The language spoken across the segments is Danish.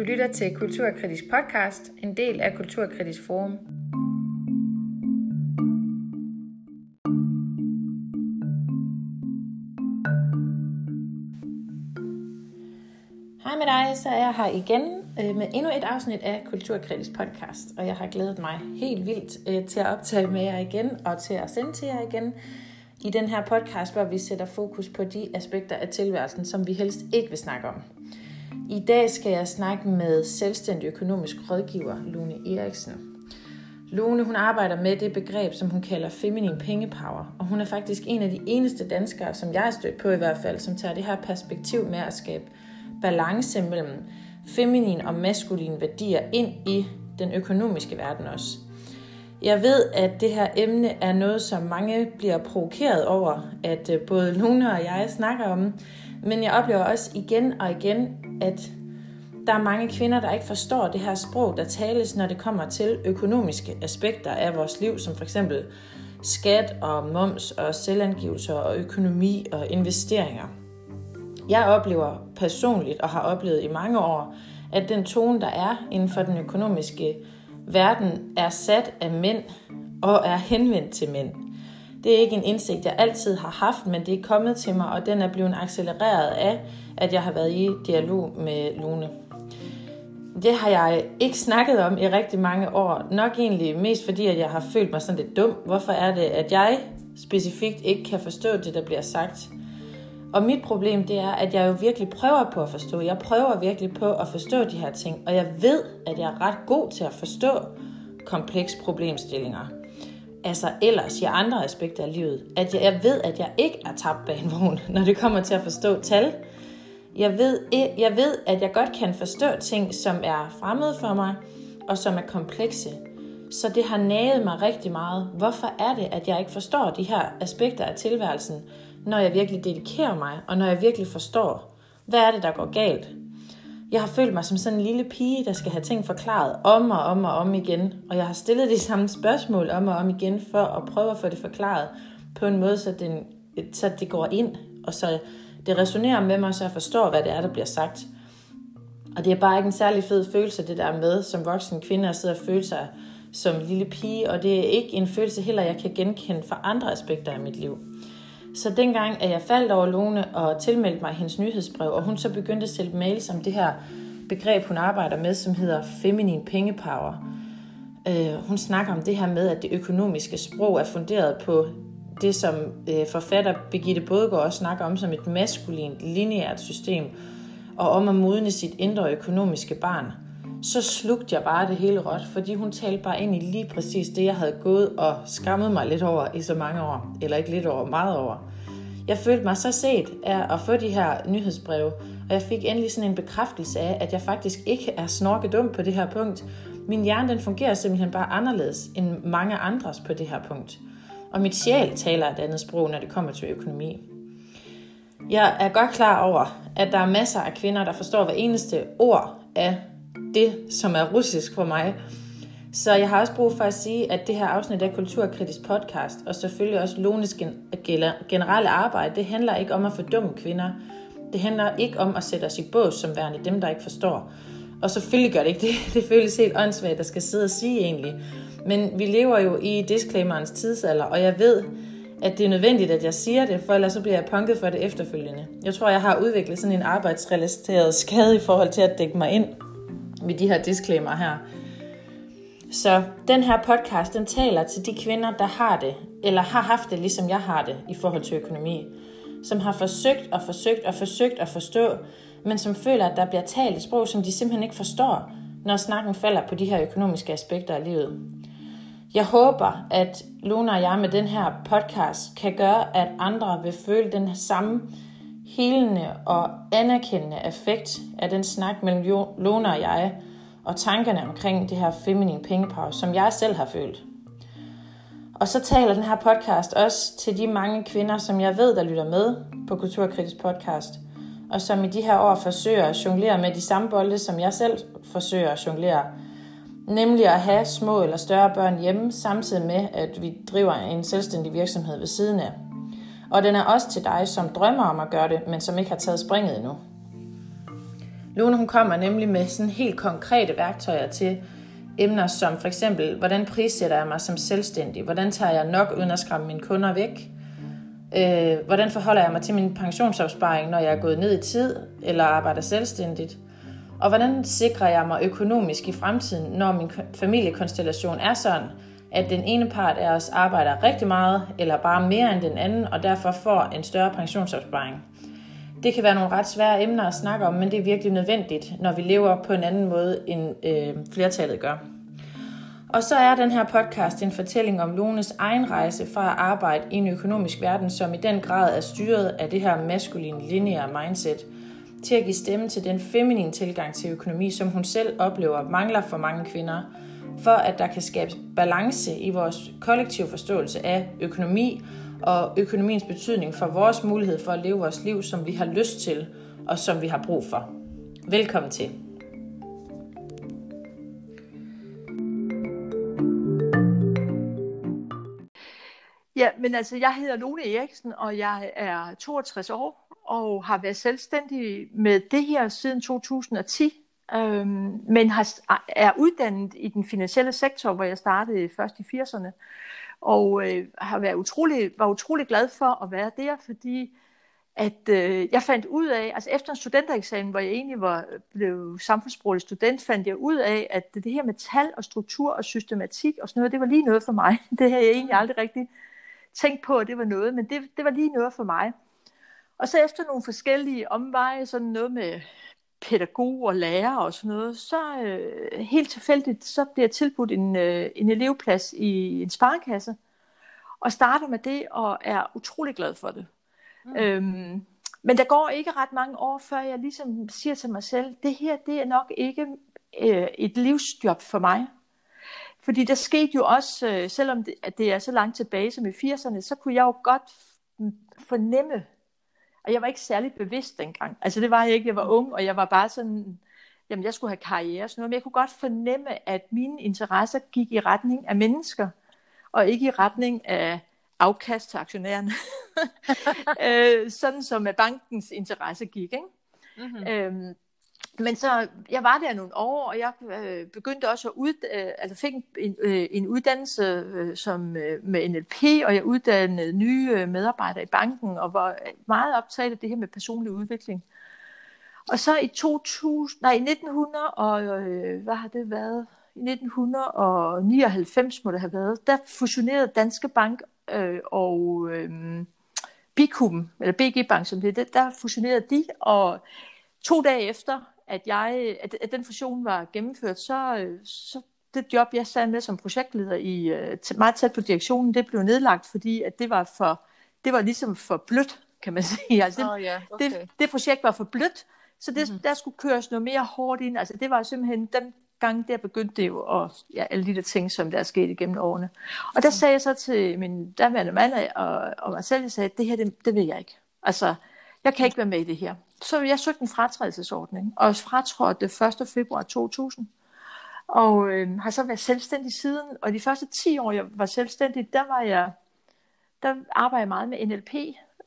Du lytter til Kulturkritisk podcast, en del af Kulturkritisk Forum. Hej med dig, så er jeg her igen øh, med endnu et afsnit af Kulturkritisk podcast, og jeg har glædet mig helt vildt øh, til at optage med jer igen og til at sende til jer igen i den her podcast, hvor vi sætter fokus på de aspekter af tilværelsen, som vi helst ikke vil snakke om. I dag skal jeg snakke med selvstændig økonomisk rådgiver Lone Eriksen. Lone hun arbejder med det begreb, som hun kalder feminin pengepower, og hun er faktisk en af de eneste danskere, som jeg er stødt på i hvert fald, som tager det her perspektiv med at skabe balance mellem feminin og maskulin værdier ind i den økonomiske verden også. Jeg ved, at det her emne er noget, som mange bliver provokeret over, at øh, både Lone og jeg snakker om, men jeg oplever også igen og igen, at der er mange kvinder, der ikke forstår det her sprog, der tales, når det kommer til økonomiske aspekter af vores liv, som for eksempel skat og moms og selvangivelser og økonomi og investeringer. Jeg oplever personligt og har oplevet i mange år, at den tone, der er inden for den økonomiske verden, er sat af mænd og er henvendt til mænd. Det er ikke en indsigt, jeg altid har haft, men det er kommet til mig, og den er blevet accelereret af, at jeg har været i dialog med Lune. Det har jeg ikke snakket om i rigtig mange år. Nok egentlig mest fordi, at jeg har følt mig sådan lidt dum. Hvorfor er det, at jeg specifikt ikke kan forstå det, der bliver sagt? Og mit problem, det er, at jeg jo virkelig prøver på at forstå. Jeg prøver virkelig på at forstå de her ting, og jeg ved, at jeg er ret god til at forstå komplekse problemstillinger altså ellers i andre aspekter af livet. At jeg, jeg ved, at jeg ikke er tabt bag en vogn, når det kommer til at forstå tal. Jeg ved, jeg ved, at jeg godt kan forstå ting, som er fremmede for mig, og som er komplekse. Så det har naget mig rigtig meget. Hvorfor er det, at jeg ikke forstår de her aspekter af tilværelsen, når jeg virkelig dedikerer mig, og når jeg virkelig forstår, hvad er det, der går galt? Jeg har følt mig som sådan en lille pige, der skal have ting forklaret om og om og om igen. Og jeg har stillet de samme spørgsmål om og om igen, for at prøve at få det forklaret på en måde, så, den, så det går ind, og så det resonerer med mig, så jeg forstår, hvad det er, der bliver sagt. Og det er bare ikke en særlig fed følelse, det der med, som voksen kvinde at sidde og føle sig som lille pige, og det er ikke en følelse heller, jeg kan genkende fra andre aspekter af mit liv. Så dengang, at jeg faldt over Lone og tilmeldte mig hendes nyhedsbrev, og hun så begyndte at sælge mails om det her begreb, hun arbejder med, som hedder feminin pengepower. Øh, hun snakker om det her med, at det økonomiske sprog er funderet på det, som øh, forfatter Birgitte Bådgaard også snakker om som et maskulint, lineært system, og om at modne sit indre økonomiske barn. Så slugte jeg bare det hele råt, fordi hun talte bare ind i lige præcis det, jeg havde gået og skammet mig lidt over i så mange år. Eller ikke lidt over, meget over. Jeg følte mig så set af at få de her nyhedsbreve, og jeg fik endelig sådan en bekræftelse af, at jeg faktisk ikke er snorke dum på det her punkt. Min hjerne den fungerer simpelthen bare anderledes end mange andres på det her punkt. Og mit sjæl taler et andet sprog, når det kommer til økonomi. Jeg er godt klar over, at der er masser af kvinder, der forstår hver eneste ord af det, som er russisk for mig. Så jeg har også brug for at sige, at det her afsnit af Kulturkritisk podcast, og selvfølgelig også Lones generelle arbejde, det handler ikke om at fordømme kvinder. Det handler ikke om at sætte os i bås som værende dem, der ikke forstår. Og selvfølgelig gør det ikke det. Det føles helt åndssvagt, der skal sidde og sige egentlig. Men vi lever jo i disclaimerens tidsalder, og jeg ved, at det er nødvendigt, at jeg siger det, for ellers så bliver jeg punket for det efterfølgende. Jeg tror, jeg har udviklet sådan en arbejdsrelateret skade i forhold til at dække mig ind med de her disclaimer her. Så den her podcast, den taler til de kvinder, der har det, eller har haft det, ligesom jeg har det, i forhold til økonomi. Som har forsøgt og forsøgt og forsøgt at forstå, men som føler, at der bliver talt et sprog, som de simpelthen ikke forstår, når snakken falder på de her økonomiske aspekter af livet. Jeg håber, at Luna og jeg med den her podcast kan gøre, at andre vil føle den samme helende og anerkendende effekt af den snak mellem Lone og jeg, og tankerne omkring det her feminine pengepause, som jeg selv har følt. Og så taler den her podcast også til de mange kvinder, som jeg ved, der lytter med på Kulturkritisk podcast, og som i de her år forsøger at jonglere med de samme bolde, som jeg selv forsøger at jonglere. Nemlig at have små eller større børn hjemme, samtidig med, at vi driver en selvstændig virksomhed ved siden af. Og den er også til dig, som drømmer om at gøre det, men som ikke har taget springet endnu. Lone hun kommer nemlig med sådan helt konkrete værktøjer til emner som for eksempel, hvordan prissætter jeg mig som selvstændig? Hvordan tager jeg nok uden at skræmme mine kunder væk? Øh, hvordan forholder jeg mig til min pensionsopsparing, når jeg er gået ned i tid eller arbejder selvstændigt? Og hvordan sikrer jeg mig økonomisk i fremtiden, når min familiekonstellation er sådan, at den ene part af os arbejder rigtig meget, eller bare mere end den anden, og derfor får en større pensionsopsparing. Det kan være nogle ret svære emner at snakke om, men det er virkelig nødvendigt, når vi lever på en anden måde, end øh, flertallet gør. Og så er den her podcast en fortælling om Lones egen rejse fra at arbejde i en økonomisk verden, som i den grad er styret af det her maskuline lineære mindset, til at give stemme til den feminine tilgang til økonomi, som hun selv oplever mangler for mange kvinder, for at der kan skabes balance i vores kollektive forståelse af økonomi og økonomiens betydning for vores mulighed for at leve vores liv, som vi har lyst til og som vi har brug for. Velkommen til. Ja, men altså, jeg hedder Lone Eriksen, og jeg er 62 år og har været selvstændig med det her siden 2010, øhm, men har, er uddannet i den finansielle sektor, hvor jeg startede først i 80'erne, og øh, har været utrolig, var utrolig glad for at være der, fordi at øh, jeg fandt ud af, altså efter en studentereksamen, hvor jeg egentlig var øh, blev samfundsbrugelig student, fandt jeg ud af, at det her med tal og struktur og systematik og sådan noget, det var lige noget for mig. Det havde jeg egentlig aldrig rigtig tænkt på, at det var noget, men det, det var lige noget for mig. Og så efter nogle forskellige omveje, sådan noget med pædagog og lærer og sådan noget, så øh, helt tilfældigt, så bliver jeg tilbudt en, øh, en elevplads i en sparekasse, og starter med det, og er utrolig glad for det. Mm. Øhm, men der går ikke ret mange år, før jeg ligesom siger til mig selv, det her, det er nok ikke øh, et livsjob for mig. Fordi der skete jo også, øh, selvom det, at det er så langt tilbage som i 80'erne, så kunne jeg jo godt fornemme, og jeg var ikke særlig bevidst dengang. Altså det var jeg ikke, jeg var ung, og jeg var bare sådan, jamen jeg skulle have karriere og sådan noget, men jeg kunne godt fornemme, at mine interesser gik i retning af mennesker, og ikke i retning af afkast til aktionærerne. øh, sådan som bankens interesse gik. Ikke? Mm-hmm. Øhm, men så, jeg var der nogle år, og jeg øh, begyndte også at ud, øh, altså fik en, øh, en uddannelse øh, som, øh, med NLP, og jeg uddannede nye øh, medarbejdere i banken, og var øh, meget optaget af det her med personlig udvikling. Og så i 2000, nej, 1900, og øh, hvad har det været? I 1999 må det have været, der fusionerede Danske Bank øh, og øh, Bikum, eller BG Bank som det der fusionerede de, og to dage efter, at, jeg, at, at den fusion var gennemført, så, så det job, jeg sad med som projektleder i øh, meget tæt på direktionen, det blev nedlagt, fordi at det var for, det var ligesom for blødt, kan man sige. Altså det, oh, yeah, okay. det, det projekt var for blødt, så det, mm-hmm. der skulle køres noget mere hårdt ind. Altså det var simpelthen den gang, der begyndte det jo, og ja, alle de der ting, som der er sket igennem årene. Og der sagde jeg så til min daværende mand og, og mig selv, jeg sagde, det her, det, det vil jeg ikke. Altså, jeg kan ikke være med i det her. Så jeg søgte en fratrædelsesordning, og fratrådte 1. februar 2000. Og øh, har så været selvstændig siden, og de første 10 år, jeg var selvstændig, der var jeg, der arbejdede jeg meget med NLP,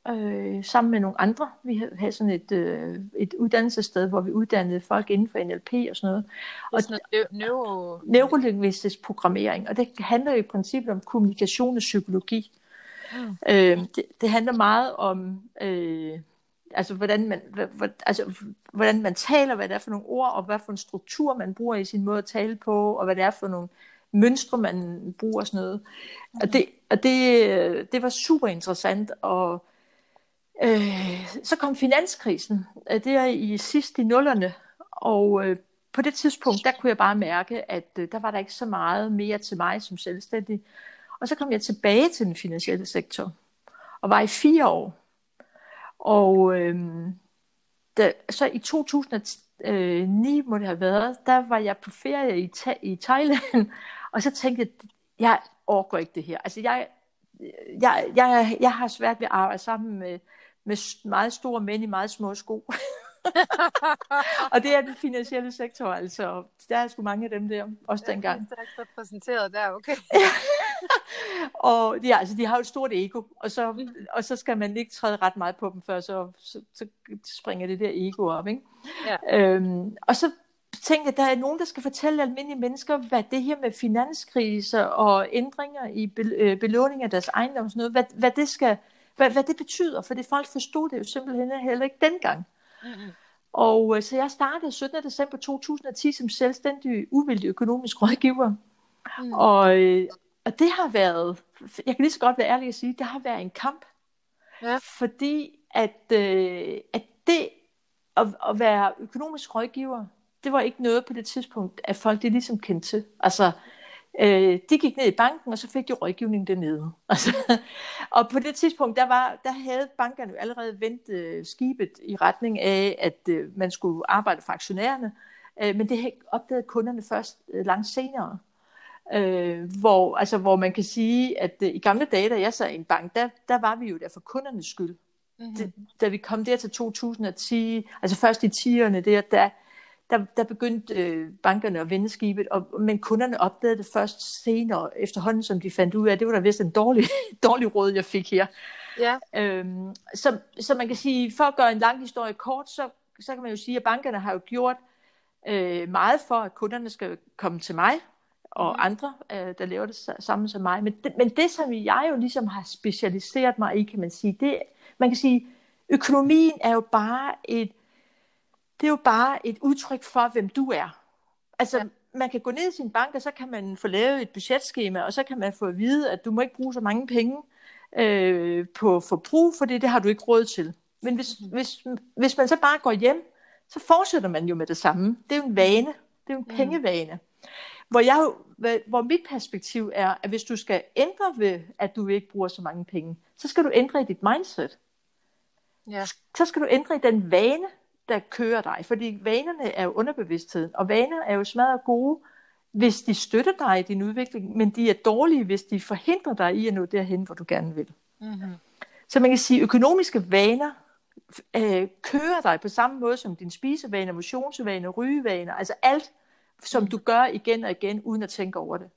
øh, sammen med nogle andre. Vi havde sådan et, øh, et uddannelsessted, hvor vi uddannede folk inden for NLP og sådan noget. Og sådan noget neuro... neurolingvistisk programmering, og det handler jo i princippet om kommunikation og psykologi. Mm. Øh, det, det handler meget om... Øh, altså hvordan man, altså, hvordan man taler, hvad det er for nogle ord, og hvad for en struktur man bruger i sin måde at tale på, og hvad det er for nogle mønstre, man bruger og sådan noget. Og det, og det, det var super interessant, og øh, så kom finanskrisen, øh, det er i sidst i nullerne, og øh, på det tidspunkt, der kunne jeg bare mærke, at øh, der var der ikke så meget mere til mig som selvstændig. Og så kom jeg tilbage til den finansielle sektor, og var i fire år. Og øh, da, så i 2009 må det have været, der var jeg på ferie i, ta- i Thailand, og så tænkte jeg, jeg overgår ikke det her. Altså jeg, jeg, jeg, jeg har svært ved at arbejde sammen med, med meget store mænd i meget små sko. og det er den finansielle sektor, altså. Der er sgu mange af dem der, også dengang. Jeg er repræsenteret der, okay. og ja, altså, de har jo et stort ego, og så, og så skal man ikke træde ret meget på dem, før så, så, så springer det der ego op. Ikke? Ja. Øhm, og så tænkte jeg, der er nogen, der skal fortælle almindelige mennesker, hvad det her med finanskriser og ændringer i øh, belåning af deres ejendom, sådan noget, hvad, hvad, det skal, hvad, hvad det betyder, for det folk forstod det jo simpelthen heller ikke dengang. Mm-hmm. Og øh, så jeg startede 17. december 2010 som selvstændig uvildig økonomisk rådgiver. Mm. Og, øh, og det har været, jeg kan lige så godt være ærlig at sige, det har været en kamp. Ja. Fordi at, øh, at det at, at være økonomisk rådgiver, det var ikke noget på det tidspunkt, at folk det ligesom kendte til. Altså, øh, de gik ned i banken, og så fik de rådgivning dernede. Altså, og på det tidspunkt, der, var, der havde bankerne jo allerede vendt øh, skibet i retning af, at øh, man skulle arbejde for aktionærerne. Øh, men det opdagede kunderne først øh, langt senere. Øh, hvor, altså, hvor man kan sige, at øh, i gamle dage, da jeg sad i en bank, der, der var vi jo der for kundernes skyld. Mm-hmm. Det, da vi kom der til 2010, altså først i 10'erne der, der, der, der begyndte øh, bankerne at vende skibet, og, men kunderne opdagede det først senere, efterhånden som de fandt ud af, at det var da vist en dårlig, dårlig råd, jeg fik her. Ja. Øhm, så, så man kan sige, for at gøre en lang historie kort, så, så kan man jo sige, at bankerne har jo gjort øh, meget for, at kunderne skal komme til mig, og mm. andre, øh, der laver det sammen som mig. Men det, men det, som jeg jo ligesom har specialiseret mig i, kan man sige, det, man kan sige, økonomien er jo bare et, det er jo bare et udtryk for, hvem du er. Altså, ja. man kan gå ned i sin bank, og så kan man få lavet et budgetskema, og så kan man få at vide, at du må ikke bruge så mange penge øh, på forbrug, for det, det har du ikke råd til. Men hvis, mm. hvis, hvis man så bare går hjem, så fortsætter man jo med det samme. Det er jo en vane. Det er jo en mm. Hvor, jeg, hvor mit perspektiv er, at hvis du skal ændre ved, at du ikke bruger så mange penge, så skal du ændre i dit mindset. Ja. Så skal du ændre i den vane, der kører dig. Fordi vanerne er jo underbevidsthed, og vaner er jo smadret gode, hvis de støtter dig i din udvikling, men de er dårlige, hvis de forhindrer dig i at nå derhen, hvor du gerne vil. Mm-hmm. Så man kan sige, at økonomiske vaner øh, kører dig på samme måde som din spisevaner, motionsvaner, rygevaner, altså alt, som du gør igen og igen, uden at tænke over det.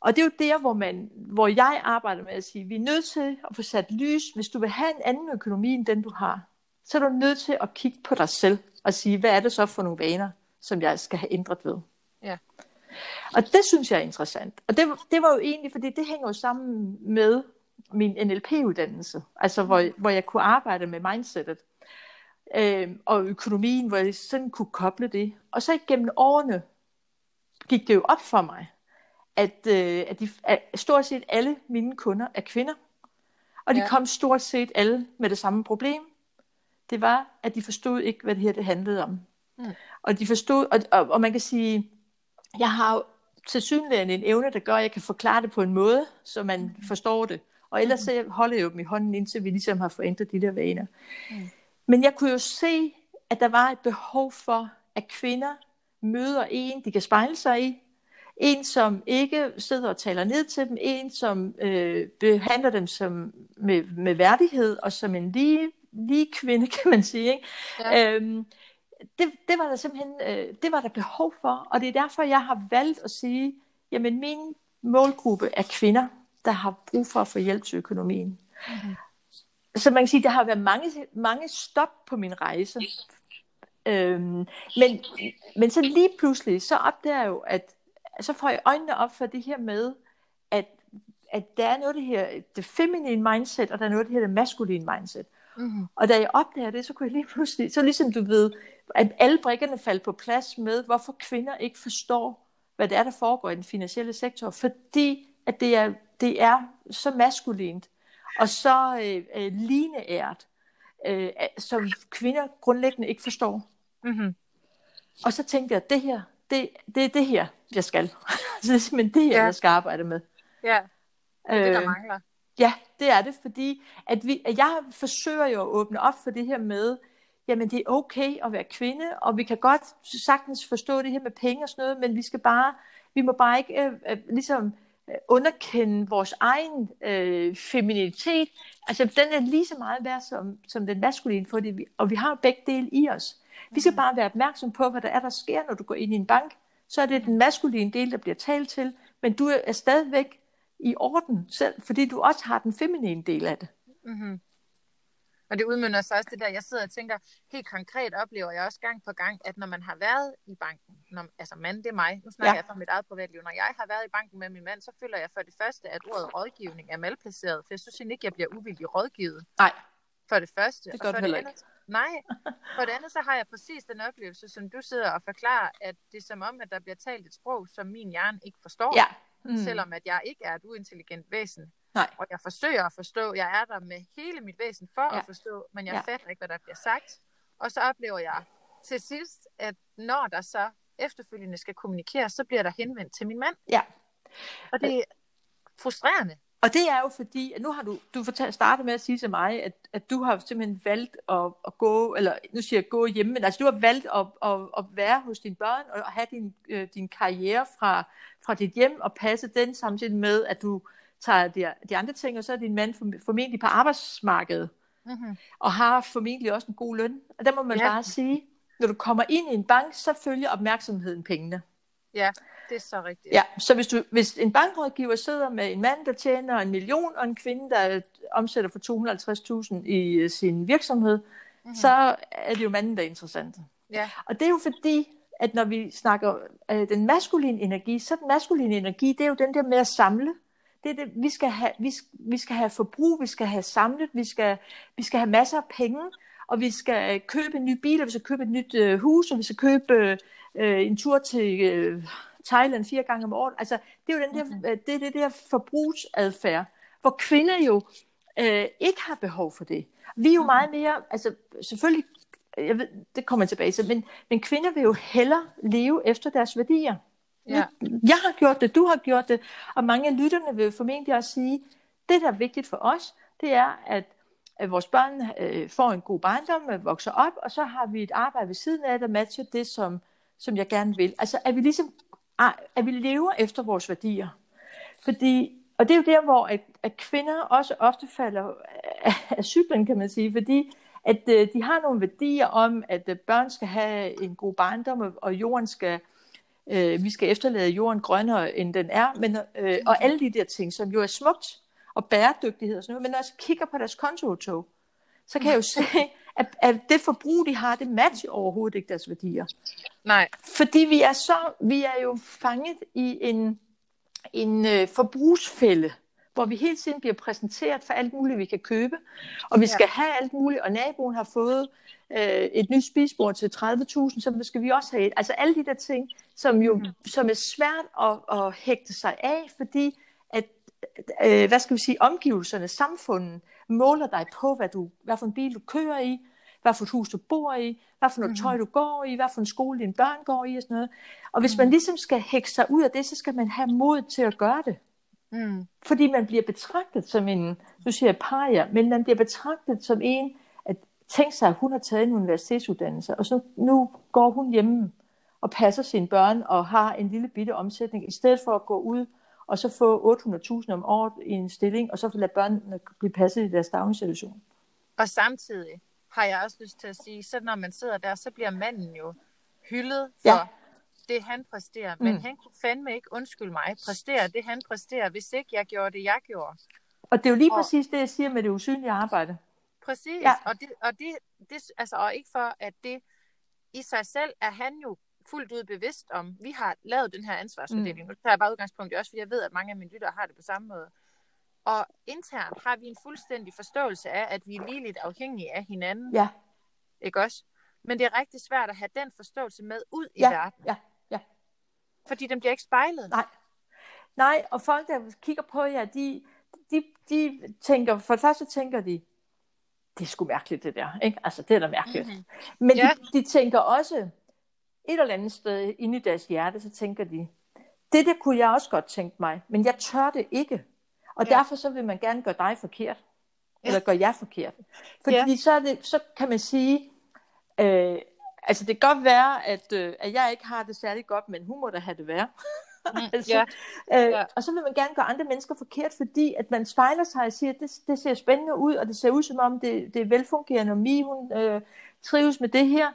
Og det er jo der, hvor, man, hvor jeg arbejder med at sige, vi er nødt til at få sat lys, hvis du vil have en anden økonomi end den, du har, så er du nødt til at kigge på dig selv og sige, hvad er det så for nogle vaner, som jeg skal have ændret ved. Ja. Og det synes jeg er interessant. Og det, det var jo egentlig, fordi det hænger jo sammen med min NLP-uddannelse, altså hvor, hvor jeg kunne arbejde med mindsetet øh, og økonomien, hvor jeg sådan kunne koble det. Og så igennem årene gik det jo op for mig, at, øh, at, de, at stort set alle mine kunder er kvinder. Og de ja. kom stort set alle med det samme problem. Det var, at de forstod ikke, hvad det her det handlede om. Mm. Og de forstod, og, og, og man kan sige, jeg har jo til synligheden en evne, der gør, at jeg kan forklare det på en måde, så man mm. forstår det. Og ellers så holder jeg jo dem i hånden, indtil vi ligesom har forændret de der vaner. Mm. Men jeg kunne jo se, at der var et behov for, at kvinder møder en, de kan spejle sig i. En, som ikke sidder og taler ned til dem. En, som øh, behandler dem som med, med værdighed og som en lige, lige kvinde, kan man sige. Ikke? Ja. Øhm, det, det var der simpelthen øh, det var der behov for, og det er derfor, jeg har valgt at sige, jamen min målgruppe er kvinder, der har brug for at få hjælp til økonomien. Mm-hmm så man kan sige, der har været mange, mange stop på min rejse. Øhm, men, men så lige pludselig, så opdager jeg jo, at så får jeg øjnene op for det her med, at, at der er noget af det her, det feminine mindset, og der er noget af det her, det maskuline mindset. Mm-hmm. Og da jeg opdager det, så kunne jeg lige pludselig, så ligesom du ved, at alle brikkerne faldt på plads med, hvorfor kvinder ikke forstår, hvad det er, der foregår i den finansielle sektor, fordi at det er, det er så maskulint og så øh, øh, lineært, øh, som kvinder grundlæggende ikke forstår. Mm-hmm. Og så tænkte jeg, det her, det, det er det her, jeg skal. så det er simpelthen det her, ja. jeg skal arbejde med. Ja, det er det, der øh, mangler. Ja, det er det, fordi at, vi, at jeg forsøger jo at åbne op for det her med, jamen det er okay at være kvinde, og vi kan godt sagtens forstå det her med penge og sådan noget, men vi skal bare, vi må bare ikke øh, øh, ligesom underkende vores egen øh, feminitet. Altså, den er lige så meget værd som, som den maskuline, fordi vi, og vi har begge dele i os. Vi skal mhm. bare være opmærksom på, hvad der er, der sker, når du går ind i en bank. Så er det den maskuline del, der bliver talt til, men du er stadigvæk i orden selv, fordi du også har den feminine del af det. Mm-hmm. Og det udmynder sig også det der, jeg sidder og tænker, helt konkret oplever jeg også gang på gang, at når man har været i banken, når, altså mand, det er mig, nu snakker ja. jeg fra mit eget privatliv, når jeg har været i banken med min mand, så føler jeg for det første, at ordet rådgivning er malplaceret, for jeg synes ikke, jeg bliver uvildig rådgivet. Nej. For det første. Det gør det heller ikke. Nej. For det andet, så har jeg præcis den oplevelse, som du sidder og forklarer, at det er som om, at der bliver talt et sprog, som min hjerne ikke forstår. Ja. Mm. Selvom at jeg ikke er et uintelligent væsen. Nej. Og jeg forsøger at forstå, jeg er der med hele mit væsen for ja. at forstå, men jeg ja. fatter ikke, hvad der bliver sagt. Og så oplever jeg til sidst, at når der så efterfølgende skal kommunikere, så bliver der henvendt til min mand. Ja. Og det er frustrerende. Og det er jo fordi, at nu har du, du fortalt, startet med at sige til mig, at, at du har simpelthen valgt at, at gå, eller nu siger jeg gå hjemme, men altså du har valgt at, at, at være hos dine børn og have din, øh, din karriere fra, fra dit hjem og passe den samtidig med, at du tager de, de andre ting, og så er din mand formentlig på arbejdsmarkedet, mm-hmm. og har formentlig også en god løn. Og der må man ja. bare sige, når du kommer ind i en bank, så følger opmærksomheden pengene. Ja, det er så rigtigt. Ja, så hvis, du, hvis en bankrådgiver sidder med en mand, der tjener en million, og en kvinde, der omsætter for 250.000 i øh, sin virksomhed, mm-hmm. så er det jo manden, der er interessant. Ja. Og det er jo fordi, at når vi snakker øh, den maskuline energi, så den maskuline energi, det er jo den der med at samle det det, vi skal have, vi, vi skal have forbrug, vi skal have samlet, vi skal, vi skal have masser af penge, og vi skal købe en ny bil, og vi skal købe et nyt øh, hus, og vi skal købe øh, en tur til øh, Thailand fire gange om året. Altså, det er jo den der, mm-hmm. det, er det der forbrugsadfærd, hvor kvinder jo øh, ikke har behov for det. Vi er jo mm-hmm. meget mere, altså selvfølgelig, jeg ved, det kommer jeg tilbage til, men, men kvinder vil jo hellere leve efter deres værdier. Ja. Jeg har gjort det, du har gjort det, og mange af lytterne vil formentlig også sige, det der er vigtigt for os, det er, at, at vores børn øh, får en god barndom, øh, vokser op, og så har vi et arbejde ved siden af, der matcher det, som, som jeg gerne vil. Altså, at vi ligesom ah, at vi lever efter vores værdier. Fordi, og det er jo der, hvor at, at kvinder også ofte falder af, af cyklen, kan man sige, fordi at øh, de har nogle værdier om, at øh, børn skal have en god barndom, og jorden skal øh, vi skal efterlade jorden grønnere, end den er, men, øh, og alle de der ting, som jo er smukt, og bæredygtighed og sådan noget, men når jeg kigger på deres kontotog, så kan jeg jo se, at, at det forbrug, de har, det matcher overhovedet ikke deres værdier. Nej. Fordi vi er, så, vi er jo fanget i en, en øh, forbrugsfælde, hvor vi hele tiden bliver præsenteret for alt muligt, vi kan købe, og vi skal ja. have alt muligt, og naboen har fået øh, et nyt spisbord til 30.000, så skal vi også have et. Altså alle de der ting, som jo mm. som er svært at, at hægte sig af, fordi at, øh, hvad skal vi sige, omgivelserne, samfundet, måler dig på, hvad, du, hvad for en bil du kører i, hvad for et hus du bor i, hvad for noget mm. tøj du går i, hvad for en skole dine børn går i og sådan noget. Og hvis man ligesom skal hægte sig ud af det, så skal man have mod til at gøre det. Mm. Fordi man bliver betragtet som en, nu siger jeg paria, men man bliver betragtet som en, tænk sig, at hun har taget en universitetsuddannelse, og så nu går hun hjemme og passer sine børn og har en lille bitte omsætning, i stedet for at gå ud og så få 800.000 om året i en stilling, og så lade børnene blive passet i deres daginstitution. Og samtidig har jeg også lyst til at sige, så når man sidder der, så bliver manden jo hyldet for ja. det, han præsterer. Men mm. han kunne fandme ikke, undskyld mig, præstere det, han præsterer, hvis ikke jeg gjorde det, jeg gjorde. Og det er jo lige og, præcis det, jeg siger med det usynlige arbejde. Præcis, ja. og, det, og, det, det, altså, og ikke for, at det i sig selv er han jo fuldt ud bevidst om. Vi har lavet den her ansvarsfordeling. Mm. Nu tager jeg bare udgangspunkt i også, fordi jeg ved, at mange af mine lyttere har det på samme måde. Og internt har vi en fuldstændig forståelse af, at vi er lige lidt afhængige af hinanden. Ja. Ikke også? Men det er rigtig svært at have den forståelse med ud ja, i verden. Ja, ja. Fordi den bliver ikke spejlet. Nej. Nej, og folk, der kigger på jer, de, de, de tænker, for det første tænker de, det er sgu mærkeligt det der, ikke? Altså, det er da mærkeligt. Mm-hmm. Men ja. de, de tænker også, et eller andet sted inde i deres hjerte, så tænker de, det der kunne jeg også godt tænke mig, men jeg tør det ikke. Og ja. derfor så vil man gerne gøre dig forkert. Ja. Eller gøre jer forkert. Fordi ja. så, er det, så kan man sige, øh, altså det kan godt være, at, øh, at jeg ikke har det særlig godt, men hun må da have det værre. Mm, altså, ja. Øh. Og så vil man gerne gøre andre mennesker forkert, fordi at man spejler sig og siger, at det, det ser spændende ud, og det ser ud som om, det, det er velfungerende, og Mi, hun øh, trives med det her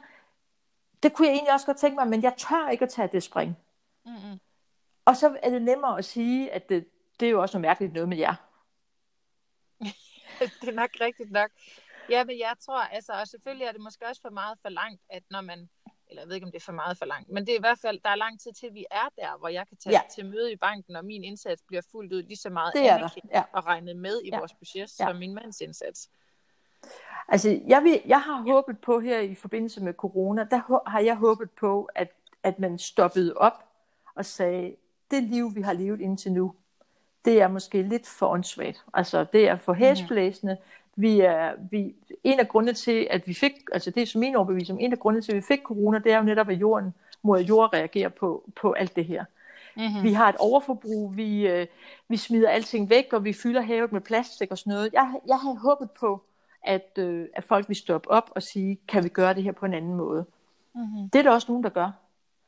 det kunne jeg egentlig også godt tænke mig, men jeg tør ikke at tage det spring. Mm-hmm. Og så er det nemmere at sige, at det, det er jo også noget mærkeligt noget med jer. det er nok rigtigt nok. Ja, men jeg tror, altså, og selvfølgelig er det måske også for meget for langt, at når man, eller jeg ved ikke, om det er for meget for langt, men det er i hvert fald, der er lang tid til, vi er der, hvor jeg kan tage ja. til møde i banken, og min indsats bliver fuldt ud lige så meget det er ja. og regnet med i ja. vores budget, ja. som min mands indsats. Altså, jeg, vil, jeg har håbet på her i forbindelse med corona, der har jeg håbet på, at, at man stoppede op og sagde, det liv, vi har levet indtil nu, det er måske lidt for åndssvagt. Altså, det er for hæsblæsende. Vi er, vi, en af grundene til, at vi fik, altså det er som min overbevisning, en af grundene til, at vi fik corona, det er jo netop, at jorden mod jord reagerer på, på alt det her. Mm-hmm. Vi har et overforbrug, vi, øh, vi smider alting væk, og vi fylder havet med plastik og sådan noget. Jeg, jeg havde håbet på, at, øh, at folk vil stoppe op og sige, kan vi gøre det her på en anden måde? Mm-hmm. Det er der også nogen, der gør.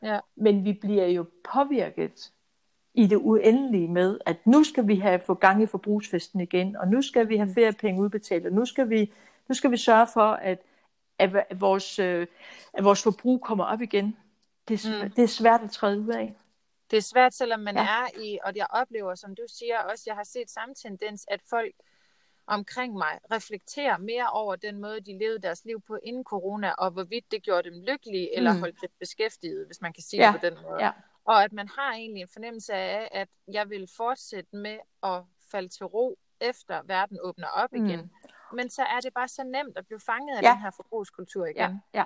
Ja. Men vi bliver jo påvirket i det uendelige med, at nu skal vi have få gang i forbrugsfesten igen, og nu skal vi have mm. feriepenge udbetalt, og nu skal vi, nu skal vi sørge for, at, at, vores, øh, at vores forbrug kommer op igen. Det er, mm. det er svært at træde ud af. Det er svært, selvom man ja. er i, og jeg oplever, som du siger også, jeg har set samme tendens, at folk omkring mig reflekterer mere over den måde, de levede deres liv på inden corona, og hvorvidt det gjorde dem lykkelige, eller mm. holdt dem beskæftiget, hvis man kan sige ja. det på den måde. Ja. Og at man har egentlig en fornemmelse af, at jeg vil fortsætte med at falde til ro, efter verden åbner op mm. igen. Men så er det bare så nemt at blive fanget af ja. den her forbrugskultur igen. Ja, ja.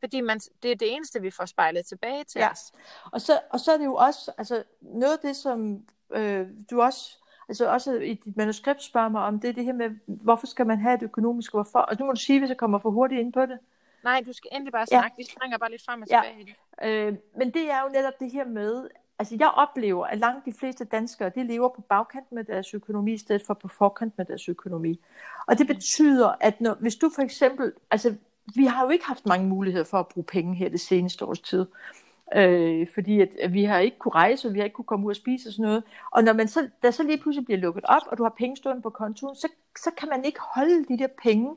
Fordi man, det er det eneste, vi får spejlet tilbage til ja. os. Og så, og så er det jo også, altså noget af det, som øh, du også, altså også i dit manuskript spørger mig om, det er det her med, hvorfor skal man have et økonomisk hvorfor? Og nu må du sige, hvis jeg kommer for hurtigt ind på det. Nej, du skal endelig bare snakke. Ja. Vi springer bare lidt frem og tilbage ja. Øh, men det er jo netop det her med, altså jeg oplever, at langt de fleste danskere, de lever på bagkant med deres økonomi, i stedet for på forkant med deres økonomi. Og det betyder, at når, hvis du for eksempel, altså vi har jo ikke haft mange muligheder for at bruge penge her det seneste års tid. Øh, fordi at, at vi har ikke kunne rejse, og vi har ikke kunne komme ud og spise og sådan noget. Og når man så, der så lige pludselig bliver lukket op, og du har penge stående på kontoen, så, så kan man ikke holde de der penge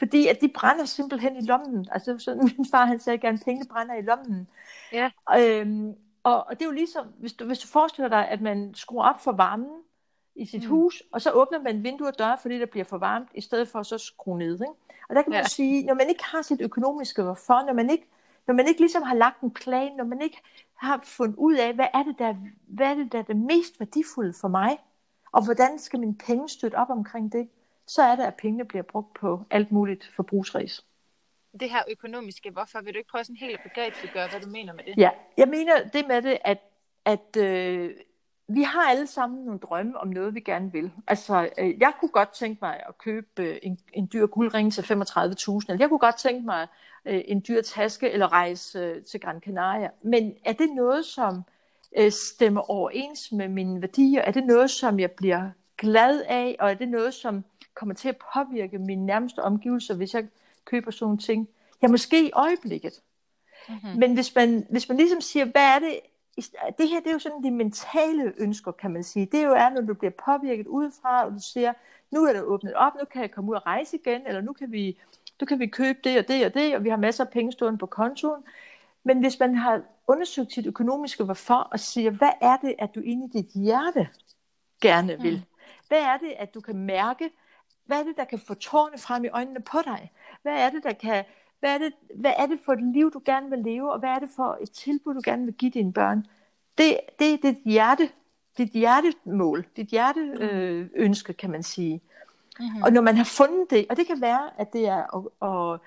fordi at de brænder simpelthen i lommen. Altså sådan, min far han sagde gerne, at pengene brænder i lommen. Ja. Øhm, og, og det er jo ligesom, hvis du, hvis du forestiller dig, at man skruer op for varmen i sit mm. hus, og så åbner man vinduer og døre, fordi der bliver for varmt, i stedet for at så skrue ned. Ikke? Og der kan man ja. sige, når man ikke har sit økonomiske hvorfor, når man ikke når man ikke ligesom har lagt en plan, når man ikke har fundet ud af, hvad er det, der, hvad er det, der er det mest værdifulde for mig, og hvordan skal min penge støtte op omkring det, så er det, at pengene bliver brugt på alt muligt forbrugsræs. Det her økonomiske, hvorfor vil du ikke prøve sådan helt at begrebsliggøre, hvad du mener med det? Ja, jeg mener det med det, at, at øh, vi har alle sammen nogle drømme om noget, vi gerne vil. Altså, øh, jeg kunne godt tænke mig at købe øh, en, en dyr guldring til 35.000, eller jeg kunne godt tænke mig øh, en dyr taske eller rejse øh, til Gran Canaria. Men er det noget, som øh, stemmer overens med mine værdier? Er det noget, som jeg bliver glad af, og er det noget, som kommer til at påvirke mine nærmeste omgivelser, hvis jeg køber sådan nogle ting. Ja, måske i øjeblikket. Mm-hmm. Men hvis man, hvis man ligesom siger, hvad er det, det her det er jo sådan de mentale ønsker, kan man sige. Det er jo er, når du bliver påvirket udefra, og du siger, nu er det åbnet op, nu kan jeg komme ud og rejse igen, eller nu kan vi, nu kan vi købe det og det og det, og vi har masser af penge stående på kontoen. Men hvis man har undersøgt sit økonomiske hvorfor, og siger, hvad er det, at du inde i dit hjerte gerne vil? Mm. Hvad er det, at du kan mærke, hvad er det, der kan få tårne frem i øjnene på dig? Hvad er det, der kan... Hvad er, det, hvad er det for et liv, du gerne vil leve, og hvad er det for et tilbud, du gerne vil give dine børn? Det, det er dit hjerte, dit hjertemål, dit hjerteønske, øh, kan man sige. Mm-hmm. Og når man har fundet det, og det kan være, at det er at, at,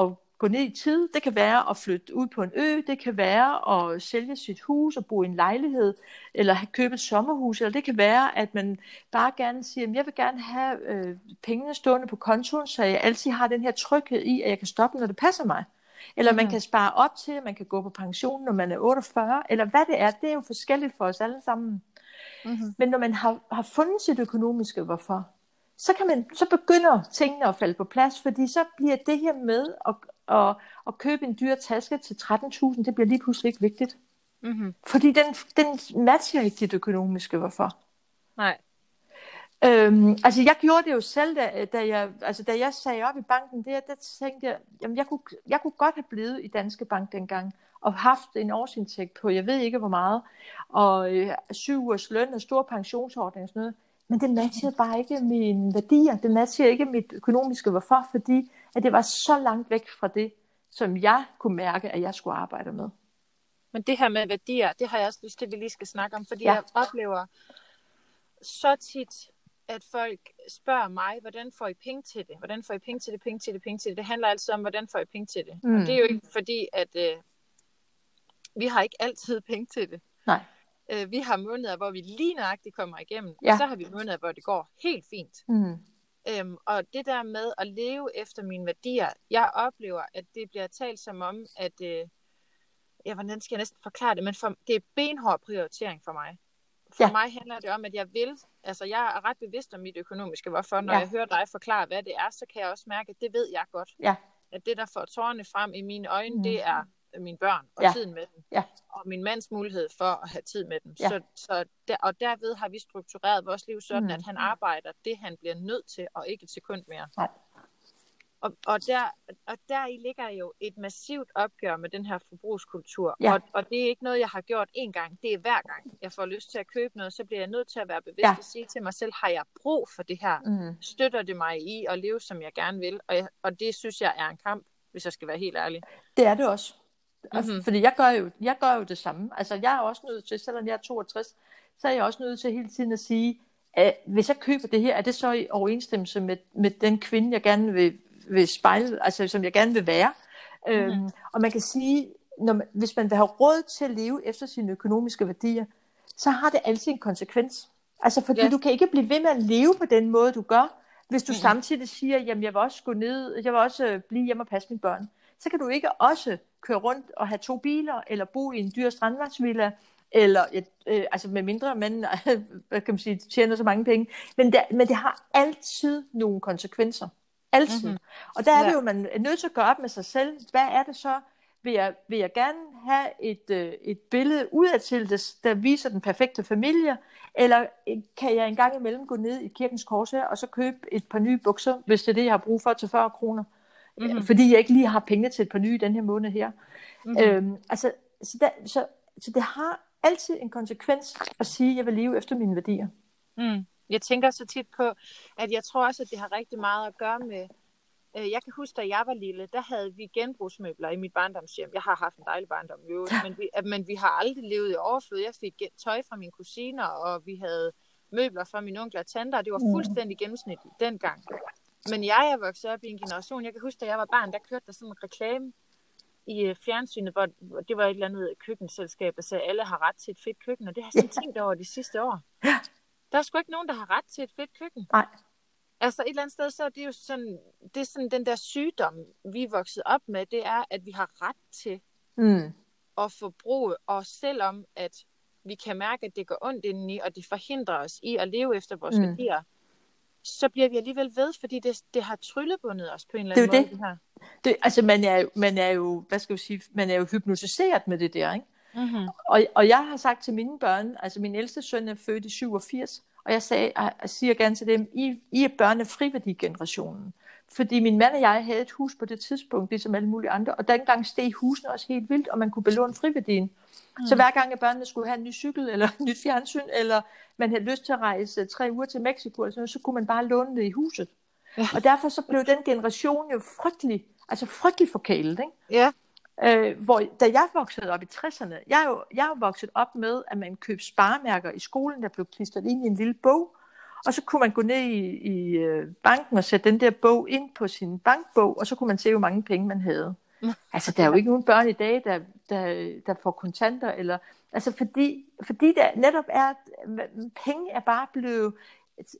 at gå ned i tid. Det kan være at flytte ud på en ø, det kan være at sælge sit hus og bo i en lejlighed, eller købe et sommerhus, eller det kan være, at man bare gerne siger, at jeg vil gerne have øh, pengene stående på kontoen, så jeg altid har den her tryghed i, at jeg kan stoppe, når det passer mig. Eller man mm. kan spare op til, at man kan gå på pension, når man er 48, eller hvad det er, det er jo forskelligt for os alle sammen. Mm-hmm. Men når man har, har fundet sit økonomiske hvorfor, så, kan man, så begynder tingene at falde på plads, fordi så bliver det her med at, at, at købe en dyr taske til 13.000, det bliver lige pludselig ikke vigtigt. Mm-hmm. Fordi den, den matcher ikke dit økonomiske hvorfor. Nej. Øhm, altså jeg gjorde det jo selv, da, da, jeg, altså, da jeg sagde op i banken, der, der tænkte jeg, jamen jeg kunne, jeg kunne godt have blevet i Danske Bank dengang, og haft en årsindtægt på, jeg ved ikke hvor meget, og øh, syv ugers løn og stor pensionsordning og sådan noget. Men det matchede bare ikke mine værdier. Det matchede ikke mit økonomiske. Hvorfor? Fordi at det var så langt væk fra det, som jeg kunne mærke, at jeg skulle arbejde med. Men det her med værdier, det har jeg også lyst til, at vi lige skal snakke om, fordi ja. jeg oplever så tit, at folk spørger mig, hvordan får I penge til det? Hvordan får I penge til det, penge til det, penge til det? Det handler altså om, hvordan får I penge til det? Mm. Og det er jo ikke fordi, at øh, vi har ikke altid penge til det. Nej. Øh, vi har måneder, hvor vi lige nøjagtigt kommer igennem, ja. og så har vi måneder, hvor det går helt fint. Mm. Øhm, og det der med at leve efter mine værdier, jeg oplever, at det bliver talt som om, at, øh, ja, hvordan skal jeg næsten forklare det, men for, det er benhård prioritering for mig. For ja. mig handler det om, at jeg vil, altså jeg er ret bevidst om mit økonomiske, hvorfor når ja. jeg hører dig forklare, hvad det er, så kan jeg også mærke, at det ved jeg godt. Ja. At det, der får tårerne frem i mine øjne, mm. det er mine børn og ja. tiden med dem. Ja. Og min mands mulighed for at have tid med dem. Ja. Så, så der, og derved har vi struktureret vores liv sådan, mm. at han arbejder det, han bliver nødt til, og ikke et sekund mere. Nej. Og, og, der, og der i ligger jo et massivt opgør med den her forbrugskultur. Ja. Og, og det er ikke noget, jeg har gjort én gang. Det er hver gang, jeg får lyst til at købe noget, så bliver jeg nødt til at være bevidst ja. og sige til mig selv, har jeg brug for det her? Mm. Støtter det mig i at leve, som jeg gerne vil? Og, jeg, og det synes jeg er en kamp, hvis jeg skal være helt ærlig. Det er det også. Mm-hmm. Fordi jeg gør, jo, jeg gør jo det samme. Altså jeg er også nødt til, selvom jeg er 62, så er jeg også nødt til hele tiden at sige, at hvis jeg køber det her, er det så i overensstemmelse med, med den kvinde, jeg gerne vil, vil spejle, altså som jeg gerne vil være. Mm-hmm. Øhm, og man kan sige, når man, hvis man vil have råd til at leve efter sine økonomiske værdier, så har det altid en konsekvens. Altså fordi yes. du kan ikke blive ved med at leve på den måde, du gør, hvis du mm-hmm. samtidig siger, jamen jeg vil også gå ned, jeg vil også øh, blive hjemme og passe mine børn. Så kan du ikke også køre rundt og have to biler, eller bo i en dyr strandvejsvilla, eller et, øh, altså med mindre man hvad kan man sige, tjener så mange penge. Men det, men det har altid nogle konsekvenser. Altid. Mm-hmm. Og der er det jo, man er nødt til at gøre op med sig selv. Hvad er det så? Vil jeg, vil jeg gerne have et, øh, et billede udadtil, der, der viser den perfekte familie? Eller kan jeg engang imellem gå ned i kirkens kors her, og så købe et par nye bukser, hvis det er det, jeg har brug for til 40 kroner? Mm-hmm. fordi jeg ikke lige har penge til et par nye den her måned her. Mm-hmm. Øhm, altså, så, der, så, så det har altid en konsekvens at sige, at jeg vil leve efter mine værdier. Mm. Jeg tænker så tit på, at jeg tror også, at det har rigtig meget at gøre med, øh, jeg kan huske, da jeg var lille, der havde vi genbrugsmøbler i mit barndomshjem. Jeg har haft en dejlig barndom, jo, men, vi, men vi har aldrig levet i overflod. Jeg fik tøj fra mine kusiner, og vi havde møbler fra mine onkler og tanter, og det var mm. fuldstændig gennemsnitligt dengang. Men jeg er vokset op i en generation, jeg kan huske, da jeg var barn, der kørte der sådan en reklame i øh, fjernsynet, hvor det var et eller andet køkkenselskab, der sagde, at alle har ret til et fedt køkken, og det har jeg sådan tænkt over de sidste år. Der er sgu ikke nogen, der har ret til et fedt køkken. Nej. Altså et eller andet sted, så er det jo sådan, det er sådan den der sygdom, vi er vokset op med, det er, at vi har ret til mm. at forbruge os, selvom at vi kan mærke, at det går ondt indeni, og det forhindrer os i at leve efter vores mm. værdier så bliver vi alligevel ved, fordi det, det har tryllebundet os på en eller anden det er måde. Det. Det her. Det, altså man er, man er jo, hvad skal jeg sige, man er jo hypnotiseret med det der, ikke? Mm-hmm. Og, og jeg har sagt til mine børn, altså min ældste søn er født i 87, og jeg, sagde, jeg siger gerne til dem, I, I er børnefriværdigenerationen. Fordi min mand og jeg havde et hus på det tidspunkt, ligesom alle mulige andre, og dengang steg husene også helt vildt, og man kunne belåne friværdien. Mm. Så hver gang, at børnene skulle have en ny cykel, eller en nyt fjernsyn, eller man havde lyst til at rejse tre uger til Mexico, eller så kunne man bare låne det i huset. Ja. Og derfor så blev den generation jo frygtelig, altså frygtelig forkælet. Ikke? Ja. Øh, hvor, da jeg voksede op i 60'erne, jeg er, jo, jeg er vokset op med, at man købte sparemærker i skolen, der blev klistret ind i en lille bog, og så kunne man gå ned i, i øh, banken og sætte den der bog ind på sin bankbog, og så kunne man se, hvor mange penge man havde. Altså, der er jo ikke nogen børn i dag, der, der, der får kontanter, eller, altså fordi, fordi der netop er, penge er bare blevet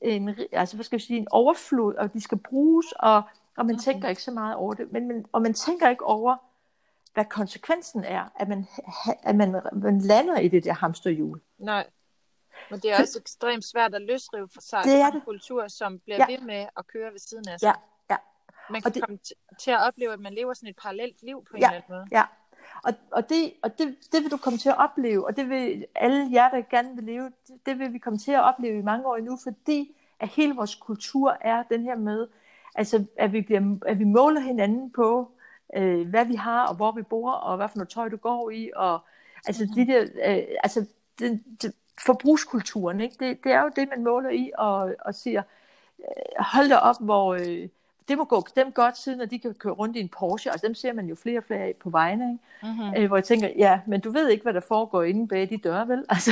en, altså, hvad skal jeg sige, en overflod, og de skal bruges, og, og man tænker ikke så meget over det, men, men, og man tænker ikke over, hvad konsekvensen er, at man, at man, man lander i det der hamsterhjul. Nej. Men det er også ekstremt svært at løsrive for sig det er det. en kultur, som bliver ja. ved med at køre ved siden af sig. Ja. Man kan det, komme til at opleve, at man lever sådan et parallelt liv på en ja, eller anden måde. Ja, og, og, det, og det, det vil du komme til at opleve, og det vil alle jer, der gerne vil leve, det, det vil vi komme til at opleve i mange år endnu, fordi at hele vores kultur er den her med, altså at vi, bliver, at vi måler hinanden på, øh, hvad vi har, og hvor vi bor, og hvad for noget tøj du går i, og altså mm. de der, øh, altså den, den, forbrugskulturen, ikke? Det, det er jo det, man måler i, og, og siger, øh, hold da op, hvor øh, det må gå dem godt, siden at de kan køre rundt i en Porsche, altså dem ser man jo flere og flere af på vejene, ikke? Mm-hmm. Øh, hvor jeg tænker, ja, men du ved ikke, hvad der foregår inde bag de døre, vel? Altså.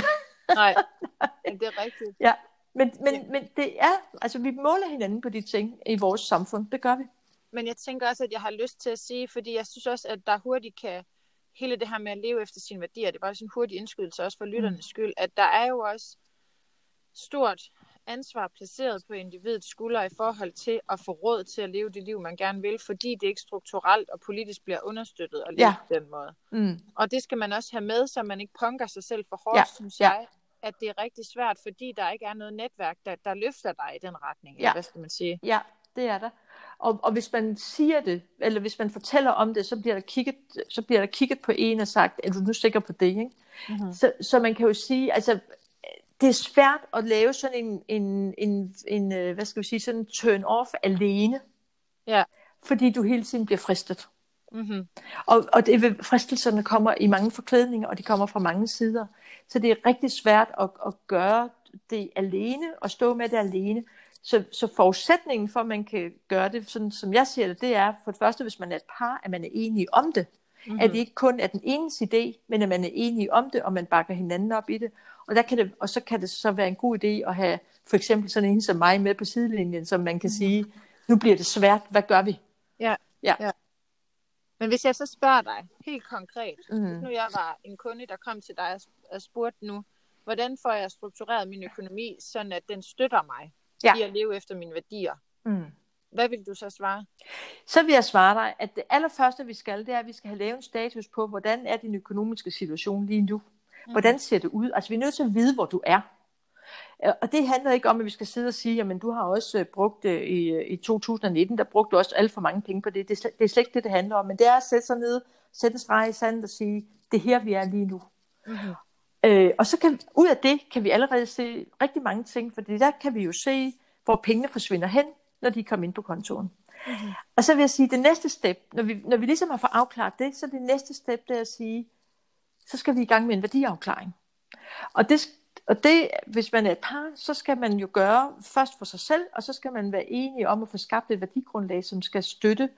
Nej, det er rigtigt. Ja, men, men, ja. men det er, altså vi måler hinanden på de ting i vores samfund, det gør vi. Men jeg tænker også, at jeg har lyst til at sige, fordi jeg synes også, at der hurtigt kan, hele det her med at leve efter sine værdier, det er bare sådan en hurtig indskydelse også for lytternes mm. skyld, at der er jo også stort ansvar placeret på individets skuldre i forhold til at få råd til at leve det liv, man gerne vil, fordi det ikke strukturelt og politisk bliver understøttet at leve ja. på den måde. Mm. Og det skal man også have med, så man ikke punker sig selv for hårdt, ja. synes ja. jeg, at det er rigtig svært, fordi der ikke er noget netværk, der, der løfter dig i den retning. Ja. Eller hvad skal man sige? Ja, det er der. Og, og hvis man siger det, eller hvis man fortæller om det, så bliver der kigget, så bliver der kigget på en og sagt, er du nu sikker på det? Ikke? Mm-hmm. Så, så man kan jo sige, altså det er svært at lave sådan en, en, en, en øh, hvad skal vi sige, sådan en turn-off alene. Ja. Fordi du hele tiden bliver fristet. Mm-hmm. Og, og det, fristelserne kommer i mange forklædninger, og de kommer fra mange sider. Så det er rigtig svært at, at gøre det alene, og stå med det alene. Så, så forudsætningen for, at man kan gøre det, sådan som jeg ser det, det er for det første, hvis man er et par, at man er enige om det. Mm-hmm. At det ikke kun er den enes idé, men at man er enige om det, og man bakker hinanden op i det. Og, der kan det, og så kan det så være en god idé at have for eksempel sådan en som mig med på sidelinjen, som man kan mm-hmm. sige, nu bliver det svært, hvad gør vi? Ja, ja. ja. Men hvis jeg så spørger dig helt konkret, mm. hvis nu jeg var en kunde, der kom til dig og spurgte nu, hvordan får jeg struktureret min økonomi, sådan at den støtter mig ja. i at leve efter mine værdier? Mm. Hvad vil du så svare? Så vil jeg svare dig, at det allerførste, vi skal, det er, at vi skal have lavet en status på, hvordan er din økonomiske situation lige nu? Mm. Hvordan ser det ud? Altså, vi er nødt til at vide, hvor du er. Øh, og det handler ikke om, at vi skal sidde og sige, jamen du har også øh, brugt det i, øh, i 2019, der brugte du også alt for mange penge på det. Det er, det er slet ikke det, det handler om. Men det er at sætte sig ned, sætte en streg i sandet og sige, det er her, vi er lige nu. Mm-hmm. Øh, og så kan ud af det, kan vi allerede se rigtig mange ting, for der kan vi jo se, hvor pengene forsvinder hen, når de kommer ind på kontoen. Mm-hmm. Og så vil jeg sige, det næste step, når vi, når vi ligesom har fået afklaret det, så det næste step, det er at sige, så skal vi i gang med en værdiafklaring. Og det, og det, hvis man er et par, så skal man jo gøre først for sig selv, og så skal man være enige om at få skabt et værdigrundlag, som skal støtte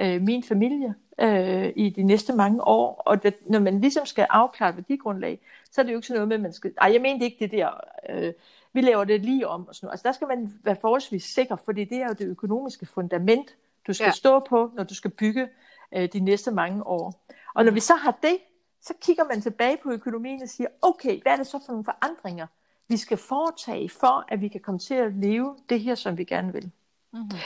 øh, min familie øh, i de næste mange år. Og det, når man ligesom skal afklare et værdigrundlag, så er det jo ikke sådan noget med, at man skal... Ej, jeg mente ikke det der... Øh, vi laver det lige om. Og sådan noget. Altså der skal man være forholdsvis sikker, fordi det er jo det økonomiske fundament, du skal ja. stå på, når du skal bygge øh, de næste mange år. Og når vi så har det, så kigger man tilbage på økonomien og siger, okay, hvad er det så for nogle forandringer, vi skal foretage for, at vi kan komme til at leve det her, som vi gerne vil. Mm-hmm.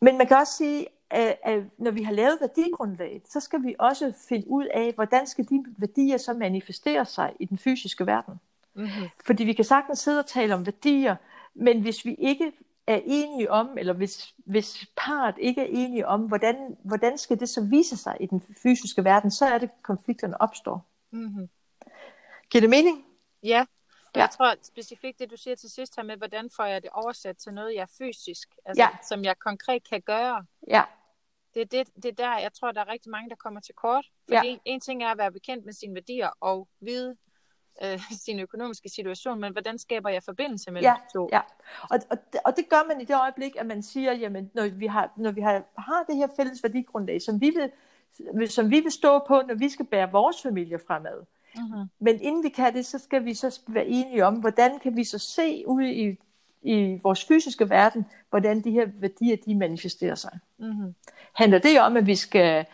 Men man kan også sige, at, at når vi har lavet værdigrundlaget, så skal vi også finde ud af, hvordan skal de værdier så manifestere sig i den fysiske verden. Mm-hmm. Fordi vi kan sagtens sidde og tale om værdier, men hvis vi ikke er enige om, eller hvis, hvis parret ikke er enige om, hvordan, hvordan skal det så vise sig i den fysiske verden, så er det, konflikterne opstår. Mm-hmm. Giver det mening? Ja, ja. jeg tror specifikt det, du siger til sidst her med, hvordan får jeg det oversat til noget, jeg fysisk, altså, ja. som jeg konkret kan gøre. Ja. Det er, det, det er der, jeg tror, der er rigtig mange, der kommer til kort. Fordi ja. en, en ting er at være bekendt med sine værdier og vide, øh, sin økonomiske situation, men hvordan skaber jeg forbindelse mellem ja, de to? Ja, og, og, og det gør man i det øjeblik, at man siger, jamen, når vi har, når vi har, har det her fælles værdigrundlag, som vi, vil, som vi vil stå på, når vi skal bære vores familie fremad. Mm-hmm. Men inden vi kan det, så skal vi så være enige om, hvordan kan vi så se ud i, i vores fysiske verden, hvordan de her værdier, de manifesterer sig. Mm-hmm. Handler det om, at vi skal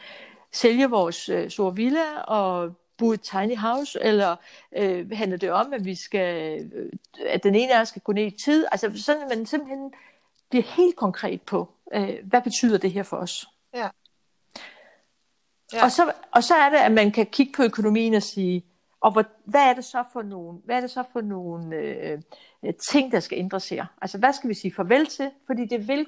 sælge vores øh, store villa og bo i et tiny house, eller øh, handler det om, at vi skal, øh, at den ene af os skal gå ned i tid? Altså sådan, at man simpelthen bliver helt konkret på, øh, hvad betyder det her for os? Ja. ja. Og, så, og så er det, at man kan kigge på økonomien og sige, og hvor, hvad er det så for nogle, hvad er det så for nogle øh, ting, der skal ændres her? Altså, hvad skal vi sige farvel til? Fordi det vil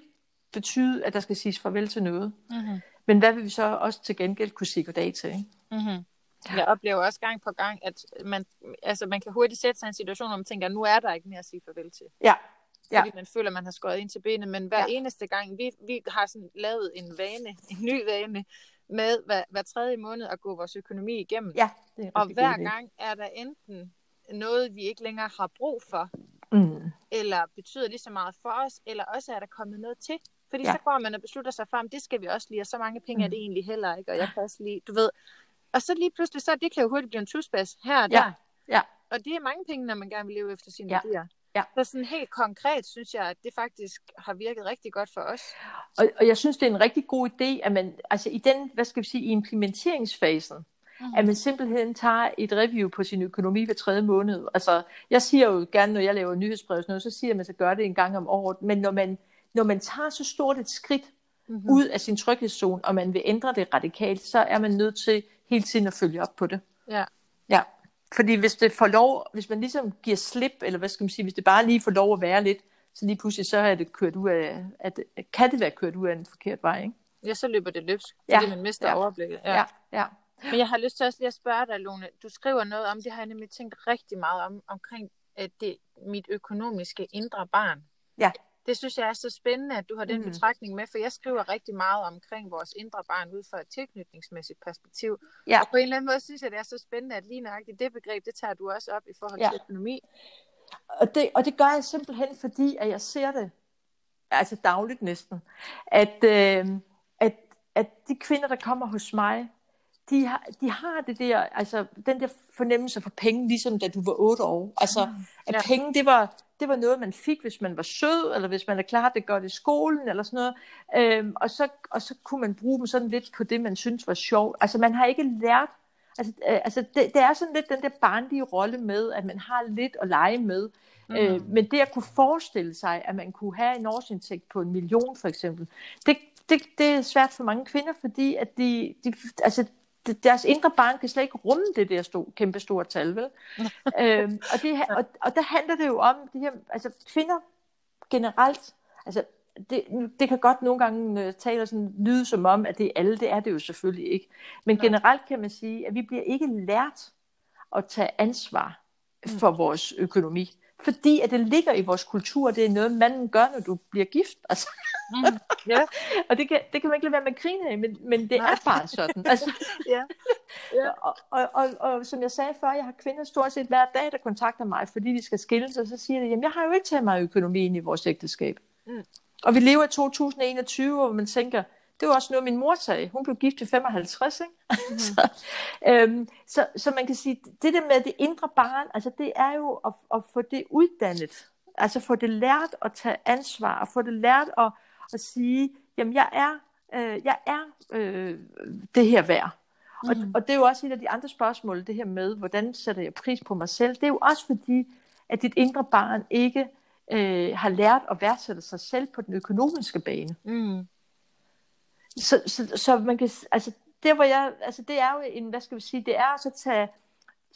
betyde, at der skal siges farvel til noget. Mm-hmm. Men hvad vil vi så også til gengæld kunne sige goddag til? Ikke? Mm-hmm. Jeg oplever også gang på gang, at man, altså man kan hurtigt sætte sig i en situation, hvor man tænker, at nu er der ikke mere at sige farvel til. Ja. ja. Fordi man føler, man har skåret ind til benet. Men hver ja. eneste gang, vi, vi har sådan lavet en vane, en ny vane, med hver, hver tredje måned at gå vores økonomi igennem. Ja, det er Og god hver gang er der enten noget, vi ikke længere har brug for, Mm. eller betyder lige så meget for os, eller også er der kommet noget til. Fordi Ja. så går man og beslutter sig for, om det skal vi også lige, og så mange penge er Mm. det egentlig heller ikke, og jeg kan også lige, du ved. Og så lige pludselig, så det kan jo hurtigt blive en tusbas her og Ja, der. ja. Og det er mange penge, når man gerne vil leve efter sine Ja, værdier. ja. Så sådan helt konkret synes jeg, at det faktisk har virket rigtig godt for os. Og, og jeg synes, det er en rigtig god idé, at man, altså i den, hvad skal vi sige, i implementeringsfasen, Mhm. at man simpelthen tager et review på sin økonomi hver tredje måned. Altså, jeg siger jo gerne, når jeg laver nyhedsbrev noget, så siger jeg, at man skal gøre det en gang om året. Men når man, når man tager så stort et skridt Mm-hmm. ud af sin tryghedszone, og man vil ændre det radikalt, så er man nødt til hele tiden at følge op på det. Ja. Ja, fordi hvis det får lov, hvis man ligesom giver slip, eller hvad skal man sige, hvis det bare lige får lov at være lidt, så lige pludselig så er det kørt ud af, at, kan det være kørt ud af en forkert vej, ikke? Ja, så løber det løbsk, Ja, fordi man mister ja. overblikket. Ja, ja. Men jeg har lyst til også lige at spørge dig, Lone. Du skriver noget om, det har jeg nemlig tænkt rigtig meget om, omkring at det mit økonomiske indre barn. Ja. Det synes jeg er så spændende, at du har den Mm. mm. betragtning med, for jeg skriver rigtig meget omkring vores indre barn ud fra et tilknytningsmæssigt perspektiv. Ja. Og på en eller anden måde synes jeg, det er så spændende, at lige nøjagtigt det begreb, det tager du også op i forhold Ja. til økonomi. Og det, og det gør jeg simpelthen, fordi at jeg ser det, altså dagligt næsten, at, øh, at, at de kvinder, der kommer hos mig, de har, de har det der, altså den der fornemmelse for penge, ligesom da du var otte år. Altså, at Ja. penge, det var, det var noget, man fik, hvis man var sød, eller hvis man er klar det godt i skolen, eller sådan noget. Øhm, og, så, og så kunne man bruge dem sådan lidt på det, man synes var sjovt. Altså, man har ikke lært, altså, øh, altså det, det er sådan lidt den der barnlige rolle med, at man har lidt at lege med. Mm. Øh, men det at kunne forestille sig, at man kunne have en årsindtægt på en million for eksempel, det, det, det er svært for mange kvinder, fordi at de, de, altså, deres indre barn kan slet ikke rumme det der sto, kæmpe store tal, vel? øhm, og, det, og, og der handler det jo om, det her, altså kvinder generelt, altså det, det kan godt nogle gange øh, tale sådan, lyde som om, at det er alle, det er det jo selvfølgelig ikke. Men generelt kan man sige, at vi bliver ikke lært at tage ansvar for vores økonomi. Fordi at det ligger i vores kultur, det er noget, manden gør, når du bliver gift. Altså, Mm. Ja. og det kan, det kan man ikke lade være med at grine af, men, men det Nej. er bare sådan. Altså, ja. Ja. og, og, og, og som jeg sagde før, jeg har kvinder stort set hver dag, der kontakter mig, fordi de skal skilles, og så siger de, jamen jeg har jo ikke taget mig økonomien i vores ægteskab. Mm. Og vi lever i 2021, hvor man tænker, det var også noget, min mor sagde. Hun blev gift i 55, ikke? Mm. så, øhm, så, så man kan sige, det der med det indre barn, altså det er jo at, at få det uddannet. Altså få det lært at tage ansvar, og få det lært at, at sige, jamen jeg er, øh, jeg er øh, det her værd. Og, Mhm. og det er jo også et af de andre spørgsmål, det her med, hvordan sætter jeg pris på mig selv. Det er jo også fordi, at dit indre barn ikke øh, har lært at værdsætte sig selv på den økonomiske bane. Mm. Så, så, så man kan, altså, det, hvor jeg, altså, det er jo en, hvad skal vi sige, det er at tage,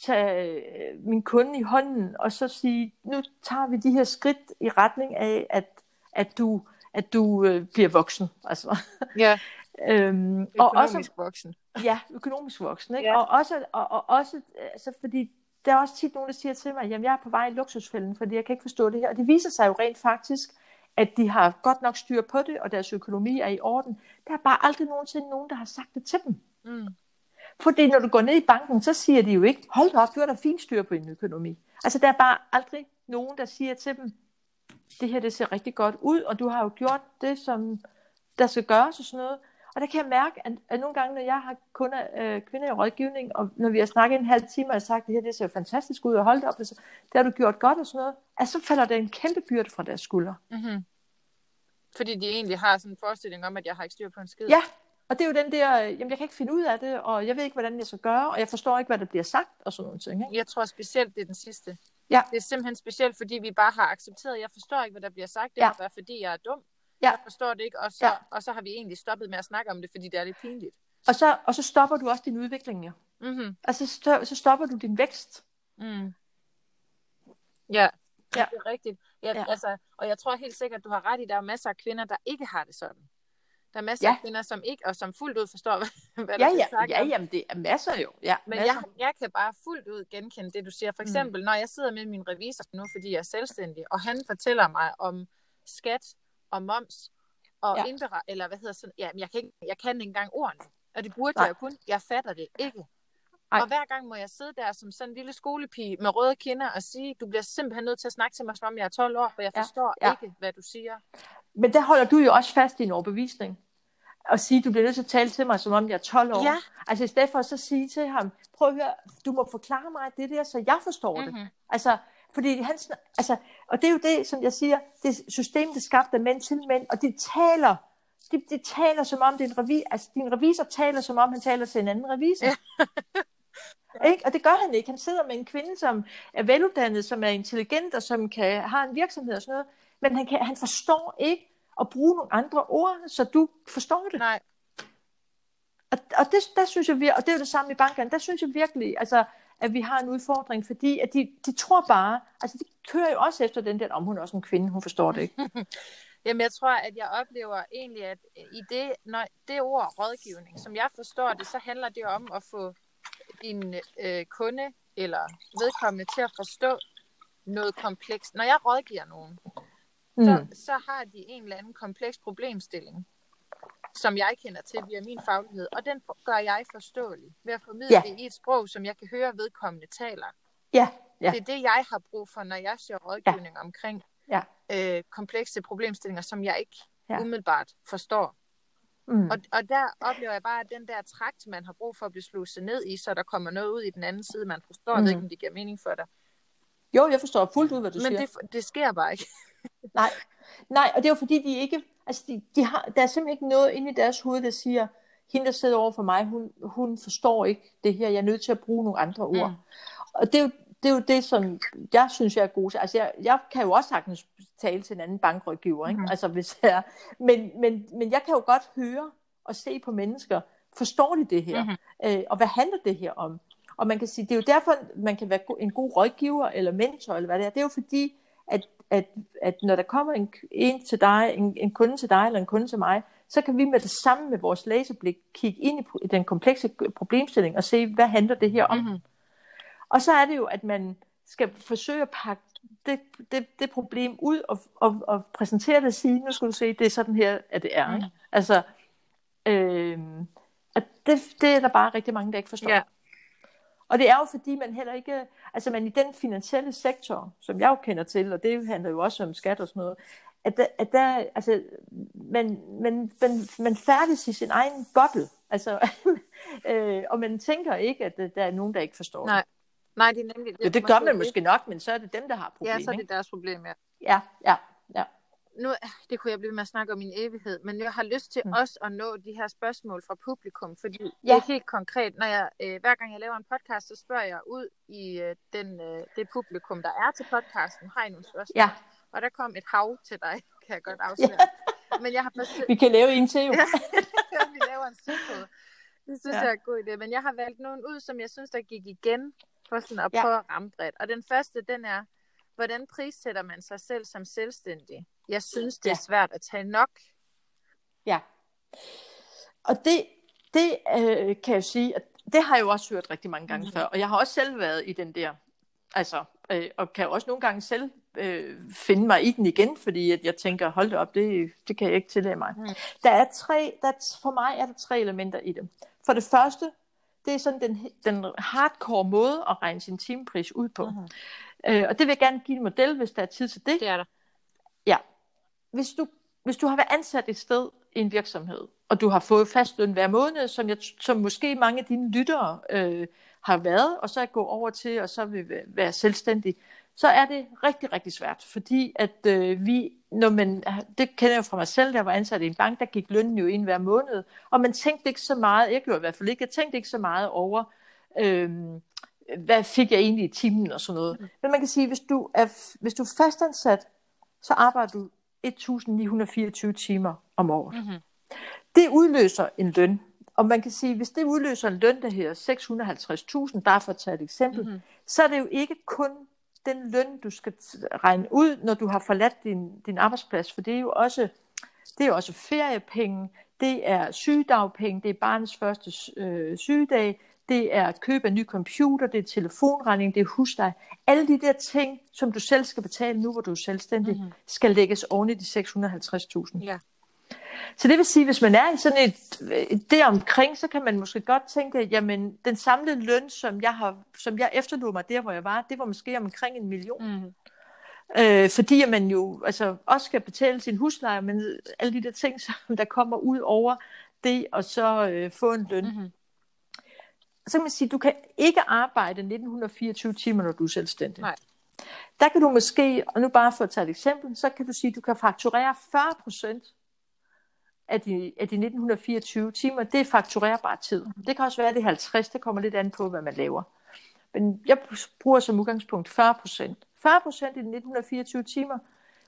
tage øh, min kunde i hånden, og så sige, nu tager vi de her skridt i retning af, at, at du, at du øh, bliver voksen. Altså. Ja, øhm, og også, økonomisk voksen. Ja, økonomisk voksen. Ikke? Ja. Og også, og, og også altså, fordi der er også tit nogen, der siger til mig, jamen jeg er på vej i luksusfælden, fordi jeg kan ikke forstå det her. Og det viser sig jo rent faktisk, at de har godt nok styr på det, og deres økonomi er i orden. Der er bare aldrig nogensinde nogen, der har sagt det til dem. Mm. Fordi når du går ned i banken, så siger de jo ikke, hold op, du har da fint styr på din økonomi. Altså der er bare aldrig nogen, der siger til dem, det her det ser rigtig godt ud, og du har jo gjort det, som der skal gøres og sådan noget. Og der kan jeg mærke, at, at nogle gange, når jeg har kunder, øh, kvinder i rådgivning, og når vi har snakket en halv time, og jeg har sagt, det her det ser fantastisk ud, og hold op, altså, det har du gjort godt og sådan noget, at så falder der en kæmpe byrde fra deres skuldre. Mm-hmm. Fordi de egentlig har sådan en forestilling om, at jeg har ikke styr på en skid. Ja, og det er jo den der, øh, jamen jeg kan ikke finde ud af det, og jeg ved ikke, hvordan jeg skal gøre, og jeg forstår ikke, hvad der bliver sagt, og sådan nogle ting. Ikke? Jeg tror specielt, det er den sidste. Ja. Det er simpelthen specielt, fordi vi bare har accepteret, jeg forstår ikke, hvad der bliver sagt. Det Ja. må være, fordi jeg er dum. Ja. Jeg forstår det ikke, og så, Ja. og så har vi egentlig stoppet med at snakke om det, fordi det er lidt pinligt. Og, så, og så stopper du også din udvikling, ja. Mm-hmm. Altså, så, så stopper du din vækst. Mm. Ja, Ja. det er rigtigt. Ja, Ja. Altså, og jeg tror helt sikkert, du har ret i, der er masser af kvinder, der ikke har det sådan. Der er masser Ja. af kvinder, som ikke, og som fuldt ud forstår, hvad, hvad Ja, der ja, sagt. ja, jamen det er masser jo. Ja, Men masser. jeg, jeg kan bare fuldt ud genkende det, du siger. For eksempel, mm. når jeg sidder med min revisor nu, fordi jeg er selvstændig, og han fortæller mig om skat og moms og Ja. indberet, eller hvad hedder sådan, ja, men jeg kan, ikke, jeg kan ikke engang ordene. Og det burde Nej. jeg jo kun. Jeg fatter det ikke. Nej. Og hver gang må jeg sidde der som sådan en lille skolepige med røde kinder og sige, du bliver simpelthen nødt til at snakke til mig, som om jeg er 12 år, for jeg forstår ja. ikke, hvad du siger. Men der holder du jo også fast i en overbevisning. Og sige, du bliver nødt til at tale til mig, som om jeg er 12 år. Ja. Altså i stedet for at så sige til ham, prøv at høre, du må forklare mig det der, så jeg forstår det. Mhm. Altså, fordi han, altså, og det er jo det, som jeg siger, det systemet, det skabt af mænd til mænd, og de taler, de, de taler som om det er en revisor, altså din revisor taler som om han taler til en anden revisor. Ja. ikke? Og det gør han ikke. Han sidder med en kvinde, som er veluddannet, som er intelligent og som kan, har en virksomhed og sådan noget, men han, kan, han forstår ikke at bruge nogle andre ord, så du forstår det. Nej, Og, og det, der synes jeg, vir- og det er jo det samme i bankerne, der synes jeg virkelig, altså, at vi har en udfordring, fordi at de, de tror bare, altså de kører jo også efter den der, om hun er også en kvinde, hun forstår det ikke. Jamen, jeg tror, at jeg oplever egentlig, at i det, når det ord rådgivning, som jeg forstår det, så handler det om at få din øh, kunde eller vedkommende til at forstå noget komplekst. Når jeg rådgiver nogen, Mm. så, så har de en eller anden kompleks problemstilling, som jeg kender til via min faglighed, og den gør jeg forståelig ved at formidle Ja. det i et sprog, som jeg kan høre vedkommende taler. Ja, ja, Det er det, jeg har brug for, når jeg søger rådgivning omkring ja. øh, komplekse problemstillinger, som jeg ikke Ja. ja. umiddelbart forstår. Mm. Og, og der oplever jeg bare, at den der trakt, man har brug for at blive sluset ned i, så der kommer noget ud i den anden side, man forstår. Mm. Jeg ved ikke, om det giver mening for dig. Jo, jeg forstår fuldt ud, hvad du Men siger. det, det sker bare ikke. Nej. Nej, og det er jo fordi, de ikke, altså de, de har, der er simpelthen ikke noget inde i deres hoved, der siger, hende der sidder over for mig, hun, hun forstår ikke det her, jeg er nødt til at bruge nogle andre ord. Mm. Og det er, jo, det er jo det, som jeg synes, jeg er god til. Altså, jeg, jeg kan jo også sagtens tale til en anden bankrådgiver, ikke? Mhm. Altså, hvis jeg, men, men, men jeg kan jo godt høre og se på mennesker, forstår de det her? Mhm. Øh, og hvad handler det her om? Og man kan sige, det er jo derfor, man kan være en god rådgiver eller mentor, eller hvad det er. Det er jo fordi, at, at, at når der kommer en, en til dig, en, en kunde til dig, eller en kunde til mig, så kan vi med det samme med vores laserblik kigge ind i, den komplekse problemstilling og se, hvad handler det her om? Mhm. Og så er det jo, at man skal forsøge at pakke det, det, det problem ud og, og, og præsentere det og sige, nu skal du se, det er sådan her, at det er. Ikke? Altså, øh, og det, det er der bare rigtig mange, der ikke forstår. Ja. Og det er jo fordi, man heller ikke, altså man i den finansielle sektor, som jeg jo kender til, og det handler jo også om skat og sådan noget, at der, at der altså, man, man, man, man færdes i sin egen boble, altså, øh, og man tænker ikke, at der er nogen, der ikke forstår Nej. det. Nej, det er nemlig... Jo, det gør man måske nok, men så er det dem, der har Ja, problemer. så er det deres problem, ja. Ja, ja, ja. Nu, det kunne jeg blive med at snakke om min evighed, men jeg har lyst til Mm. også at nå de her spørgsmål fra publikum, fordi ja. Ja. det er helt konkret. Når jeg, øh, hver gang jeg laver en podcast, så spørger jeg ud i øh, den, øh, det publikum, der er til podcasten, har I nogle spørgsmål? Ja, Og der kom et hav til dig, kan jeg godt afsløre. Men jeg har forsøgt, vi kan lave en til jo. Ja. vi laver en sydkode. Det synes Ja. ja. jeg er en god idé. Men jeg har valgt nogen ud, som jeg synes, der gik igen, for sådan at Ja. prøve at ramme bredt. Og den første, den er, hvordan prissætter man sig selv som selvstændig? Jeg synes, det er Ja. svært at tage nok. Ja. Og det, det øh, kan jeg sige, at det har jeg jo også hørt rigtig mange gange Mhm. før. Og jeg har også selv været i den der, altså, øh, og kan også nogle gange selv øh, finde mig i den igen, fordi at jeg tænker, hold det op, det, det kan jeg ikke tillade mig. Mhm. Der er tre, der, er- for mig er der tre elementer i det. For det første, det er sådan den, den hardcore måde at regne sin timepris ud på. Mhm. Øh, og det vil jeg gerne give en model, hvis der er tid til det. Det er der. Ja. Hvis du, hvis du har været ansat et sted i en virksomhed, og du har fået fast løn hver måned, som, jeg, som måske mange af dine lyttere øh, har været, og så er gå over til, og så vil være selvstændig, så er det rigtig, rigtig svært, fordi at øh, vi, når man, det kender jeg jo fra mig selv, da jeg var ansat i en bank, der gik lønnen jo ind hver måned, og man tænkte ikke så meget, jeg gjorde i hvert fald ikke, jeg tænkte ikke så meget over, øh, hvad fik jeg egentlig i timen og sådan noget. Men man kan sige, hvis du er, hvis du er fastansat, så arbejder du 1924 timer om året. Mm-hmm. Det udløser en løn. Og man kan sige, hvis det udløser en løn, der her 650.000, bare for at tage et eksempel, Mhm. mm-hmm. så er det jo ikke kun den løn, du skal regne ud, når du har forladt din, din arbejdsplads, for det er jo også, det er jo også feriepenge, det er sygedagpenge, det er barnets første øh, sygedag, det er køb af ny computer, det er telefonregning, det er husleje. Alle de der ting, som du selv skal betale nu, hvor du er selvstændig, Mhm. mm-hmm. skal lægges oven i de 650.000. Ja. Så det vil sige, hvis man er i sådan et, det omkring, så kan man måske godt tænke, jamen den samlede løn, som jeg, har, som jeg efterlod mig der, hvor jeg var, det var måske omkring en million. Mm. Øh, fordi man jo altså, også skal betale sin husleje, men alle de der ting, som der kommer ud over det, og så øh, få en løn. Mm-hmm. Så kan man sige, du kan ikke arbejde 1924 timer, når du er selvstændig. Nej. Der kan du måske, og nu bare for at tage et eksempel, så kan du sige, at du kan fakturere 40 procent af de, af de 1924 timer. Det er fakturerbar tid. Det kan også være, at det er 50, det kommer lidt an på, hvad man laver. Men jeg bruger som udgangspunkt 40 procent. 40 procent i de 1924 timer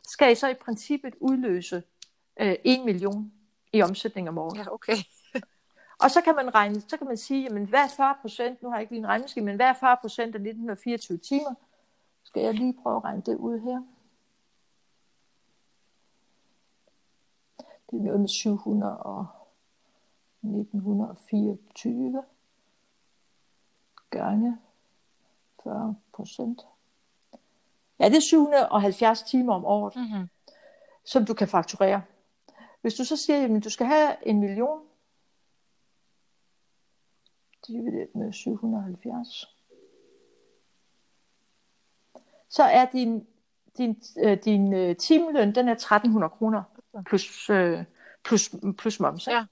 skal I så i princippet udløse øh, 1 million i omsætning om året. Ja, okay. Og så kan man regne, så kan man sige, jamen hvad er 40 procent, nu har jeg ikke lige en regnemaskine, men hvad er 40 procent af 1924 timer? Skal jeg lige prøve at regne det ud her? Det er noget med 700 og 1924 gange 40 procent. Ja, det er 770 timer om året, mm-hmm. som du kan fakturere. Hvis du så siger, at du skal have en million, divideret med 770, så er din, din, øh, din øh, timeløn, den er 1300 kroner plus, øh, plus, plus moms. Ja.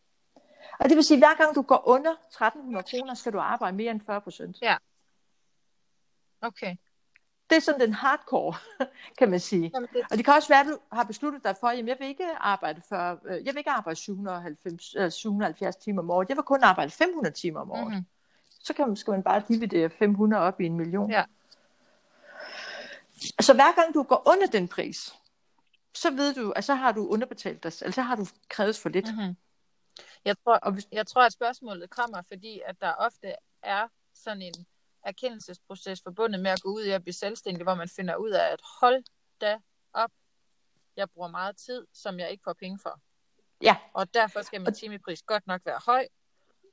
Og det vil sige, at hver gang du går under 1300 kroner, skal du arbejde mere end 40 procent. Ja. Okay. Det er sådan den hardcore, kan man sige. Jamen, det... Og det kan også være, at du har besluttet dig for, at jeg vil ikke arbejde for, øh, jeg vil ikke arbejde 790, øh, 770 timer om året. Jeg vil kun arbejde 500 timer om året. Mm-hmm. Så kan man, skal man bare dividere 500 op i en million. Ja. Så hver gang du går under den pris, så ved du, at så har du underbetalt dig, eller så har du krævet for lidt. Mm-hmm. Jeg, tror, jeg tror, at spørgsmålet kommer, fordi at der ofte er sådan en erkendelsesproces forbundet med at gå ud i at blive selvstændig, hvor man finder ud af, at hold da op, jeg bruger meget tid, som jeg ikke får penge for. Ja. Og derfor skal min timepris godt nok være høj.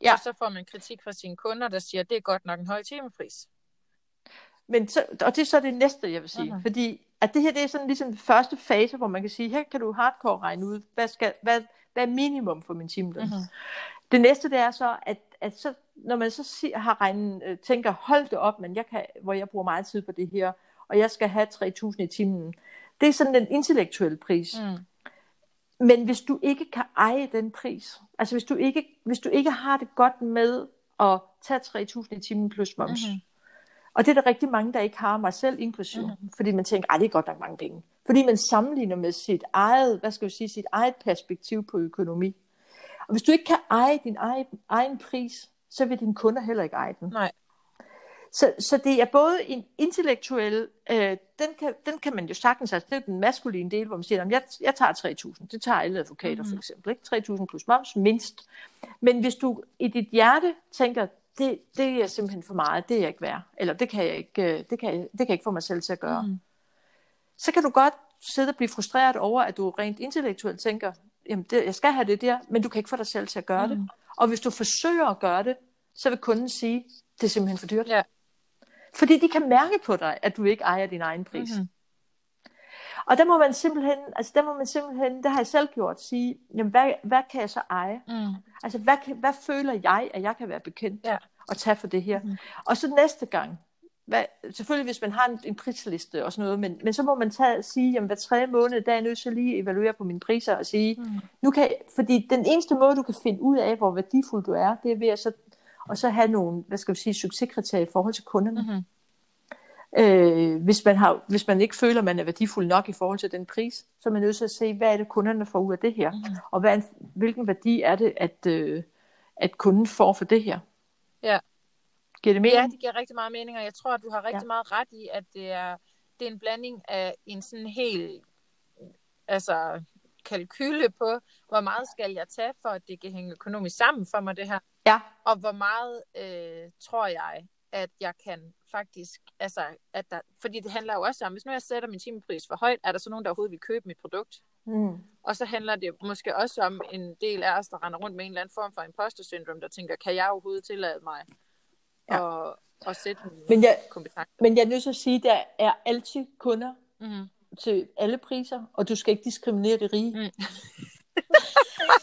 Ja. Og så får man kritik fra sine kunder, der siger, at det er godt nok en høj timepris. Men så, og det er så det næste, jeg vil sige. Uh-huh. Fordi at det her det er sådan ligesom den første fase, hvor man kan sige, her kan du hardcore regne ud, hvad, skal, hvad, hvad er minimum for min timeløn. Uh-huh. Det næste det er så, at, at så, når man så siger, har regnet, øh, tænker, hold det op, men jeg kan, hvor jeg bruger meget tid på det her, og jeg skal have 3.000 i timen. Det er sådan den intellektuelle pris. Mm. Men hvis du ikke kan eje den pris, altså hvis du ikke, hvis du ikke har det godt med at tage 3.000 i timen plus moms, mm-hmm. Og det er der rigtig mange, der ikke har, mig selv inklusiv, mm-hmm. fordi man tænker, at det er godt nok mange penge. Fordi man sammenligner med sit eget, hvad skal vi sige, sit eget perspektiv på økonomi. Og hvis du ikke kan eje din egen, egen pris, så vil dine kunder heller ikke eje den. Nej. Så, så det er både en intellektuel, øh, den, kan, den kan man jo sagtens, altså det er den maskuline del, hvor man siger, jeg, jeg tager 3.000, det tager alle advokater mm-hmm. for eksempel, ikke? 3.000 plus moms, mindst. Men hvis du i dit hjerte tænker, det, det er simpelthen for meget, det er jeg ikke værd, eller det kan jeg ikke, øh, det kan jeg, det kan jeg ikke få mig selv til at gøre, mm. så kan du godt sidde og blive frustreret over, at du rent intellektuelt tænker, jamen det, jeg skal have det der, men du kan ikke få dig selv til at gøre mm. det. Og hvis du forsøger at gøre det, så vil kunden sige, det er simpelthen for dyrt. Ja. Fordi de kan mærke på dig, at du ikke ejer din egen pris. Mm-hmm. Og der må man simpelthen, altså der må man simpelthen, det har jeg selv gjort, sige, jamen hvad, hvad kan jeg så eje? Mm. Altså hvad, hvad føler jeg, at jeg kan være bekendt ja. og tage for det her? Mm. Og så næste gang, hvad, selvfølgelig hvis man har en, en prisliste og sådan noget, men, men så må man tage, sige, jamen hver tredje måned, der er jeg nødt til lige at evaluere på mine priser og sige, mm. nu kan, fordi den eneste måde, du kan finde ud af, hvor værdifuld du er, det er ved at så og så have nogle, hvad skal vi sige, succeskriterier i forhold til kunderne. Mm-hmm. Øh, hvis, man har, hvis man ikke føler, at man er værdifuld nok i forhold til den pris, så er man nødt til at se, hvad er det, kunderne får ud af det her, mm-hmm. og hvad, hvilken værdi er det, at, øh, at kunden får for det her. Ja. Giver det mening? Ja, det giver rigtig meget mening, og jeg tror, at du har rigtig ja. meget ret i, at det er, det er en blanding af en sådan helt altså, kalkyle på, hvor meget skal jeg tage, for at det kan hænge økonomisk sammen for mig, det her. Ja. Og hvor meget øh, tror jeg, at jeg kan faktisk, altså, at der, fordi det handler jo også om, hvis nu jeg sætter min timepris for højt, er der så nogen, der overhovedet vil købe mit produkt? Mm. Og så handler det måske også om en del af os, der render rundt med en eller anden form for imposter syndrom, der tænker, kan jeg overhovedet tillade mig ja. at, at sætte min men jeg? Men jeg er nødt til at sige, at der er altid kunder mm. til alle priser, og du skal ikke diskriminere de rige. Mm.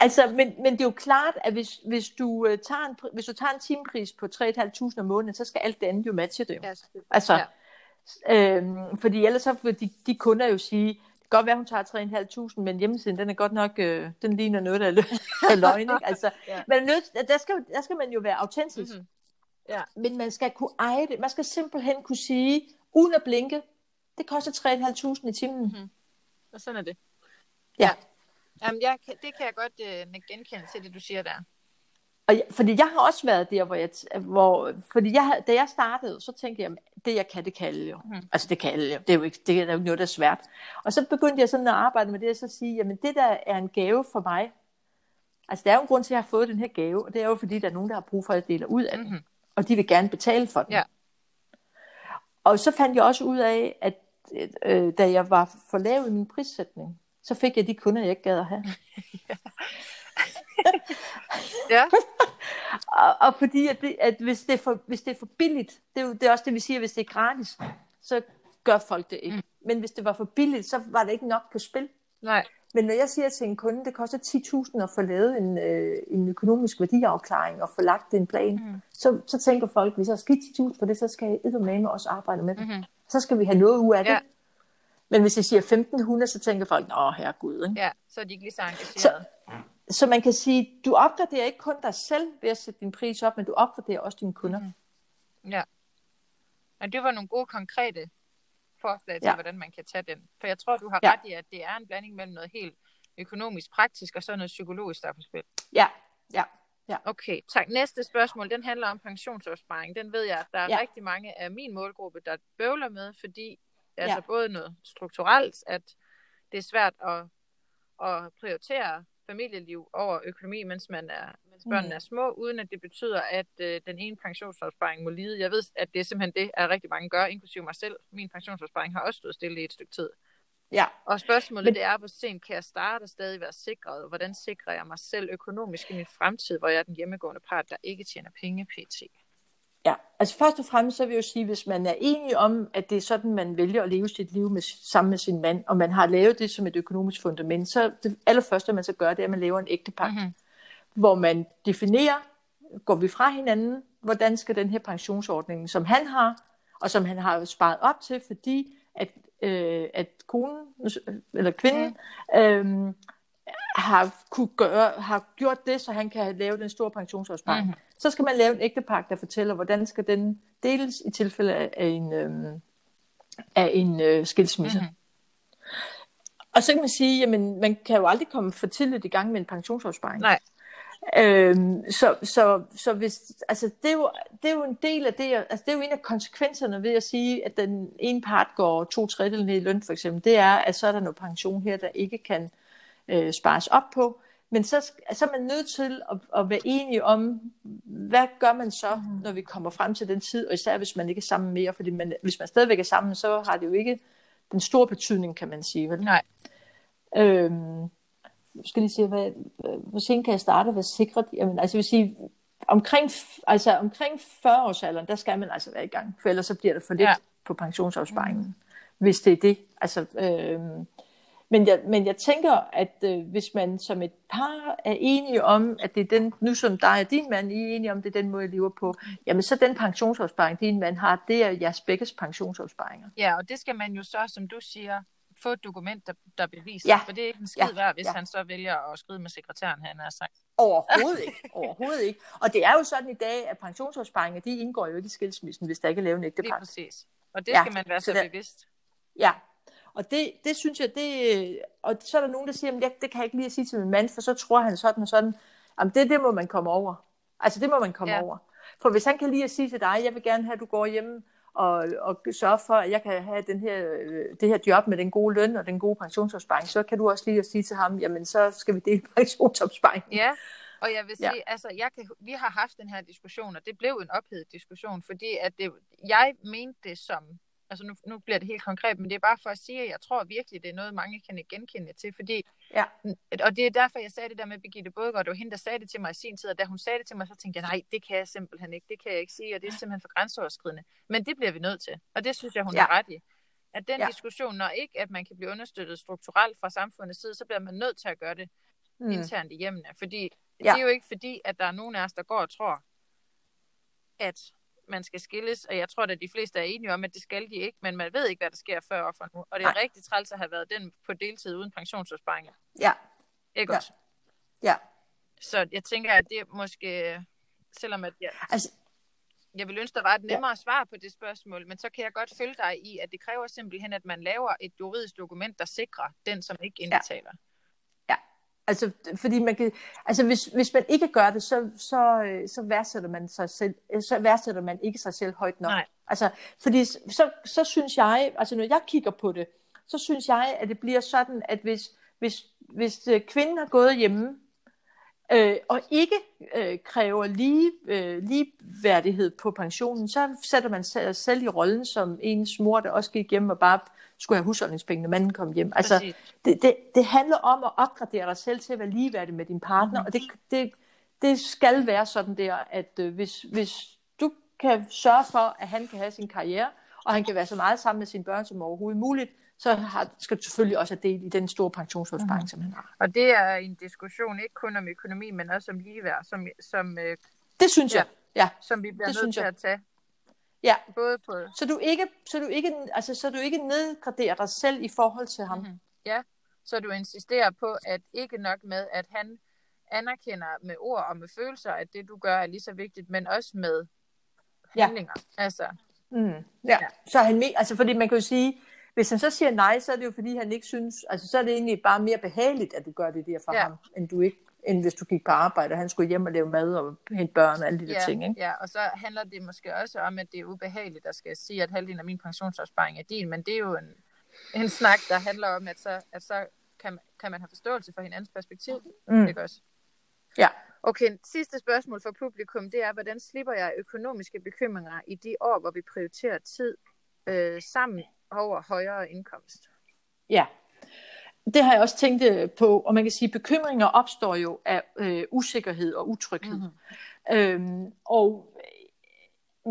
Altså, men, men det er jo klart, at hvis, hvis, du, uh, tager en, hvis du tager en timepris på 3.500 om måneden, så skal alt det andet jo matche det. Jo. Ja, altså, ja. øhm, fordi ellers så vil de, de kunder jo sige, det kan godt være, hun tager 3.500, men hjemmesiden, den er godt nok, øh, den ligner noget, der er, lø- er løgn. Ikke? Altså, Ja. men nødt, der, skal, der skal man jo være autentisk. Mhm. Ja. Men man skal kunne eje det. Man skal simpelthen kunne sige, uden at blinke, det koster 3.500 i timen. Mhm. Og sådan er det. Ja. Jamen, jeg, det kan jeg godt øh, genkende til det, du siger der. Og jeg, fordi jeg har også været der, hvor jeg, hvor, fordi jeg, da jeg startede, så tænkte jeg, "Jamen, det jeg kan, det kan alle jo. Mm. Altså det kan alle jo. Det er jo ikke, det er jo noget, der er svært. Og så begyndte jeg sådan at arbejde med det, og så sige, jamen det der er en gave for mig. Altså der er jo en grund til, at jeg har fået den her gave, og det er jo fordi, der er nogen, der har brug for, at jeg deler ud af den. Mhm. Og de vil gerne betale for den. Ja. Og så fandt jeg også ud af, at øh, da jeg var for lav i min prissætning, så fik jeg de kunder, jeg ikke gad at have. Ja, Og, og fordi, at, det, at hvis, det er for, hvis det er for billigt, det er, jo, det er også det, vi siger, hvis det er gratis, så gør folk det ikke. Mm. Men hvis det var for billigt, så var det ikke nok på spil. nej. Men når jeg siger til en kunde, det koster 10.000 at få lavet en, øh, en økonomisk værdiafklaring og få lagt en plan, mm. så, så tænker folk, hvis jeg skal 10.000 for det, så skal jeg med også arbejde med det. Mhm. Så skal vi have noget ud af det. Ja. Men hvis jeg siger 1.500, så tænker folk, åh herregud. Ikke? Ja, så er de ikke lige så engagerede. Så man kan sige, du opgraderer ikke kun dig selv ved at sætte din pris op, men du opgraderer også dine kunder. Mhm. Ja. Og det var nogle gode konkrete forslag til, Ja. hvordan man kan tage den. For jeg tror, du har Ja. ret i, at det er en blanding mellem noget helt økonomisk praktisk, og så noget psykologisk, der er på spil. Ja, ja. Okay, tak. Næste spørgsmål, den handler om pensionsopsparing. Den ved jeg, at der er Ja. ja. rigtig mange af min målgruppe, der bøvler med, fordi altså Ja. både noget strukturelt, at det er svært at, at prioritere familieliv over økonomi, mens, man er, mens børnene Mm. er små, uden at det betyder, at øh, den ene pensionsopsparing må lide. Jeg ved, at det er simpelthen det, at rigtig mange gør, inklusive mig selv. Min pensionsopsparing har også stået stille i et stykke tid. ja. Og spørgsmålet Men- det er, hvor sent kan jeg starte og stadig være sikret? Hvordan sikrer jeg mig selv økonomisk i min fremtid, hvor jeg er den hjemmegående part, der ikke tjener penge pt? Ja, altså først og fremmest så vil jeg jo sige, hvis man er enig om, at det er sådan, man vælger at leve sit liv med, sammen med sin mand, og man har lavet det som et økonomisk fundament, så det allerførste, man så gør, det er, at man laver en ægtepagt, mm-hmm. hvor man definerer, går vi fra hinanden, hvordan skal den her pensionsordning, som han har, og som han har sparet op til, fordi at, øh, at konen, eller kvinden, mm. øh, har, kunne gøre, har gjort det, så han kan lave den store pensionsopsparing. Mm. Så skal man lave en ægtepagt, der fortæller, hvordan skal den deles i tilfælde af, en, øhm, af en øh, skilsmisse. Mm. Og så kan man sige, jamen man kan jo aldrig komme for tidligt i gang med en pensionsopsparing. Nej. Øhm, så, så, så hvis, altså det, er jo, det er jo en del af det, altså det er jo en af konsekvenserne ved at sige, at den ene part går to tredjedel ned i løn for eksempel, det er, at så er der noget pension her, der ikke kan øh, spares op på. Men så, så er man nødt til at, at være enige om, hvad gør man så, Mhm. når vi kommer frem til den tid, og især hvis man ikke er sammen mere, fordi man, hvis man stadigvæk er sammen, så har det jo ikke den store betydning, kan man sige. Vel? Nej. Øhm, skal lige sige, hvad, hvor sent kan jeg starte at være sikret? Jamen, altså jeg vil sige, omkring, altså, omkring 40-årsalderen, der skal man altså være i gang, for ellers så bliver det for lidt ja. på pensionsopsparingen, mm. hvis det er det. Altså, øhm, men, jeg, men jeg tænker, at øh, hvis man som et par er enige om, at det er den, nu som dig og din mand, I er enige om, det er den måde, jeg lever på, jamen så den pensionsopsparing, din mand har, det er jeres begges pensionsopsparinger. Ja, og det skal man jo så, som du siger, få et dokument, der, der beviser. Ja. For det er ikke en skid Ja. værd, hvis Ja. han så vælger at skrive med sekretæren, han har sagt. Overhovedet ikke. Overhovedet ikke. Og det er jo sådan i dag, at pensionsopsparinger, de indgår jo ikke i skilsmissen, hvis der ikke er lavet en Lige ægtepagt. præcis. Og det Ja, skal man være så så der- bevidst. Ja. Og det, det synes jeg, det... Og så er der nogen, der siger, at det kan jeg ikke lige at sige til min mand, for så tror han sådan og sådan. Jamen det, det må man komme over. Altså det må man komme Ja. over. For hvis han kan lige at sige til dig, jeg vil gerne have, at du går hjemme og, og sørge for, at jeg kan have den her, øh, det her job med den gode løn og den gode pensionsopsparing, så kan du også lige at sige til ham, jamen så skal vi dele pensionsopsparing. Ja, og jeg vil Ja. sige, altså, jeg kan, vi har haft den her diskussion, og det blev en ophedet diskussion, fordi at det, jeg mente det som, altså nu, nu bliver det helt konkret, men det er bare for at sige, at jeg tror virkelig, det er noget, mange kan genkende til, fordi, Ja. og det er derfor, jeg sagde det der med Birgitte Bådgaard, det var hende, der sagde det til mig i sin tid, og da hun sagde det til mig, så tænkte jeg, nej, det kan jeg simpelthen ikke, det kan jeg ikke sige, og det er simpelthen for grænseoverskridende. Men det bliver vi nødt til, og det synes jeg, hun Ja. har ret i. At den Ja. diskussion, når ikke at man kan blive understøttet strukturelt fra samfundets side, så bliver man nødt til at gøre det mm. internt i hjemmene. Fordi Ja. det er jo ikke fordi, at der er nogen af os, der går og tror, at man skal skilles, og jeg tror, at de fleste er enige om, at det skal de ikke, men man ved ikke, hvad der sker før og for nu. Og det er Nej. rigtig træls at have været den på deltid uden pensionsopsparinger. Ja, Ikke Ja. også? ja. Så jeg tænker, at det er måske, selvom at jeg, Altså, jeg vil ønske, der var et nemmere ja. svar på det spørgsmål, men så kan jeg godt følge dig i, at det kræver simpelthen, at man laver et juridisk dokument, der sikrer den, som ikke indbetaler. Altså, fordi man kan, altså hvis, hvis man ikke gør det, så, så, øh, så, værdsætter man sig selv, øh, så værdsætter man ikke sig selv højt nok. Nej. Altså, fordi så, så synes jeg, altså når jeg kigger på det, så synes jeg, at det bliver sådan, at hvis, hvis, hvis øh, kvinden har gået hjemme, øh, og ikke øh, kræver lige, øh, ligeværdighed på pensionen, så sætter man sig selv i rollen som ens mor, der også gik hjem og bare skulle have husholdningspenge, når manden kom hjem. Altså, Præcis. det, det, det handler om at opgradere dig selv til at være ligeværdig med din partner, mm. og det, det, det skal være sådan der, at øh, hvis, hvis du kan sørge for, at han kan have sin karriere, og han kan være så meget sammen med sine børn som overhovedet muligt, så har, skal du selvfølgelig også have del i den store pensionsopsparing, mm. som han har. Og det er en diskussion ikke kun om økonomi, men også om ligeværd, som, som, øh, Det synes Ja. jeg. Ja. som vi bliver Det nødt til jeg. at tage. Ja. Både på, Så du ikke, så du ikke, altså, så du ikke nedgraderer dig selv i forhold til ham. Mhm. ja, så du insisterer på, at ikke nok med, at han anerkender med ord og med følelser, at det du gør er lige så vigtigt, men også med Ja. handlinger. Altså, Mm, ja. Ja. ja. Så han altså fordi man kan jo sige, hvis han så siger nej, så er det jo fordi han ikke synes, altså så er det egentlig bare mere behageligt, at du gør det der for Ja. ham, end du ikke, end hvis du gik på arbejde, og han skulle hjem og lave mad og hente børn og alle de der ja, ting, ikke? ja, og så handler det måske også om, at det er ubehageligt at skal sige, at halvdelen af min pensionsopsparing er din, men det er jo en, en snak, der handler om, at så, at så kan, man, kan man have forståelse for hinandens perspektiv. Mm. Ikke også? Ja. Okay, sidste spørgsmål for publikum, det er, hvordan slipper jeg økonomiske bekymringer i de år, hvor vi prioriterer tid øh, sammen over højere indkomst? Ja. Det har jeg også tænkt øh, på, og man kan sige, at bekymringer opstår jo af øh, usikkerhed og utryghed. Mm-hmm. Øhm, og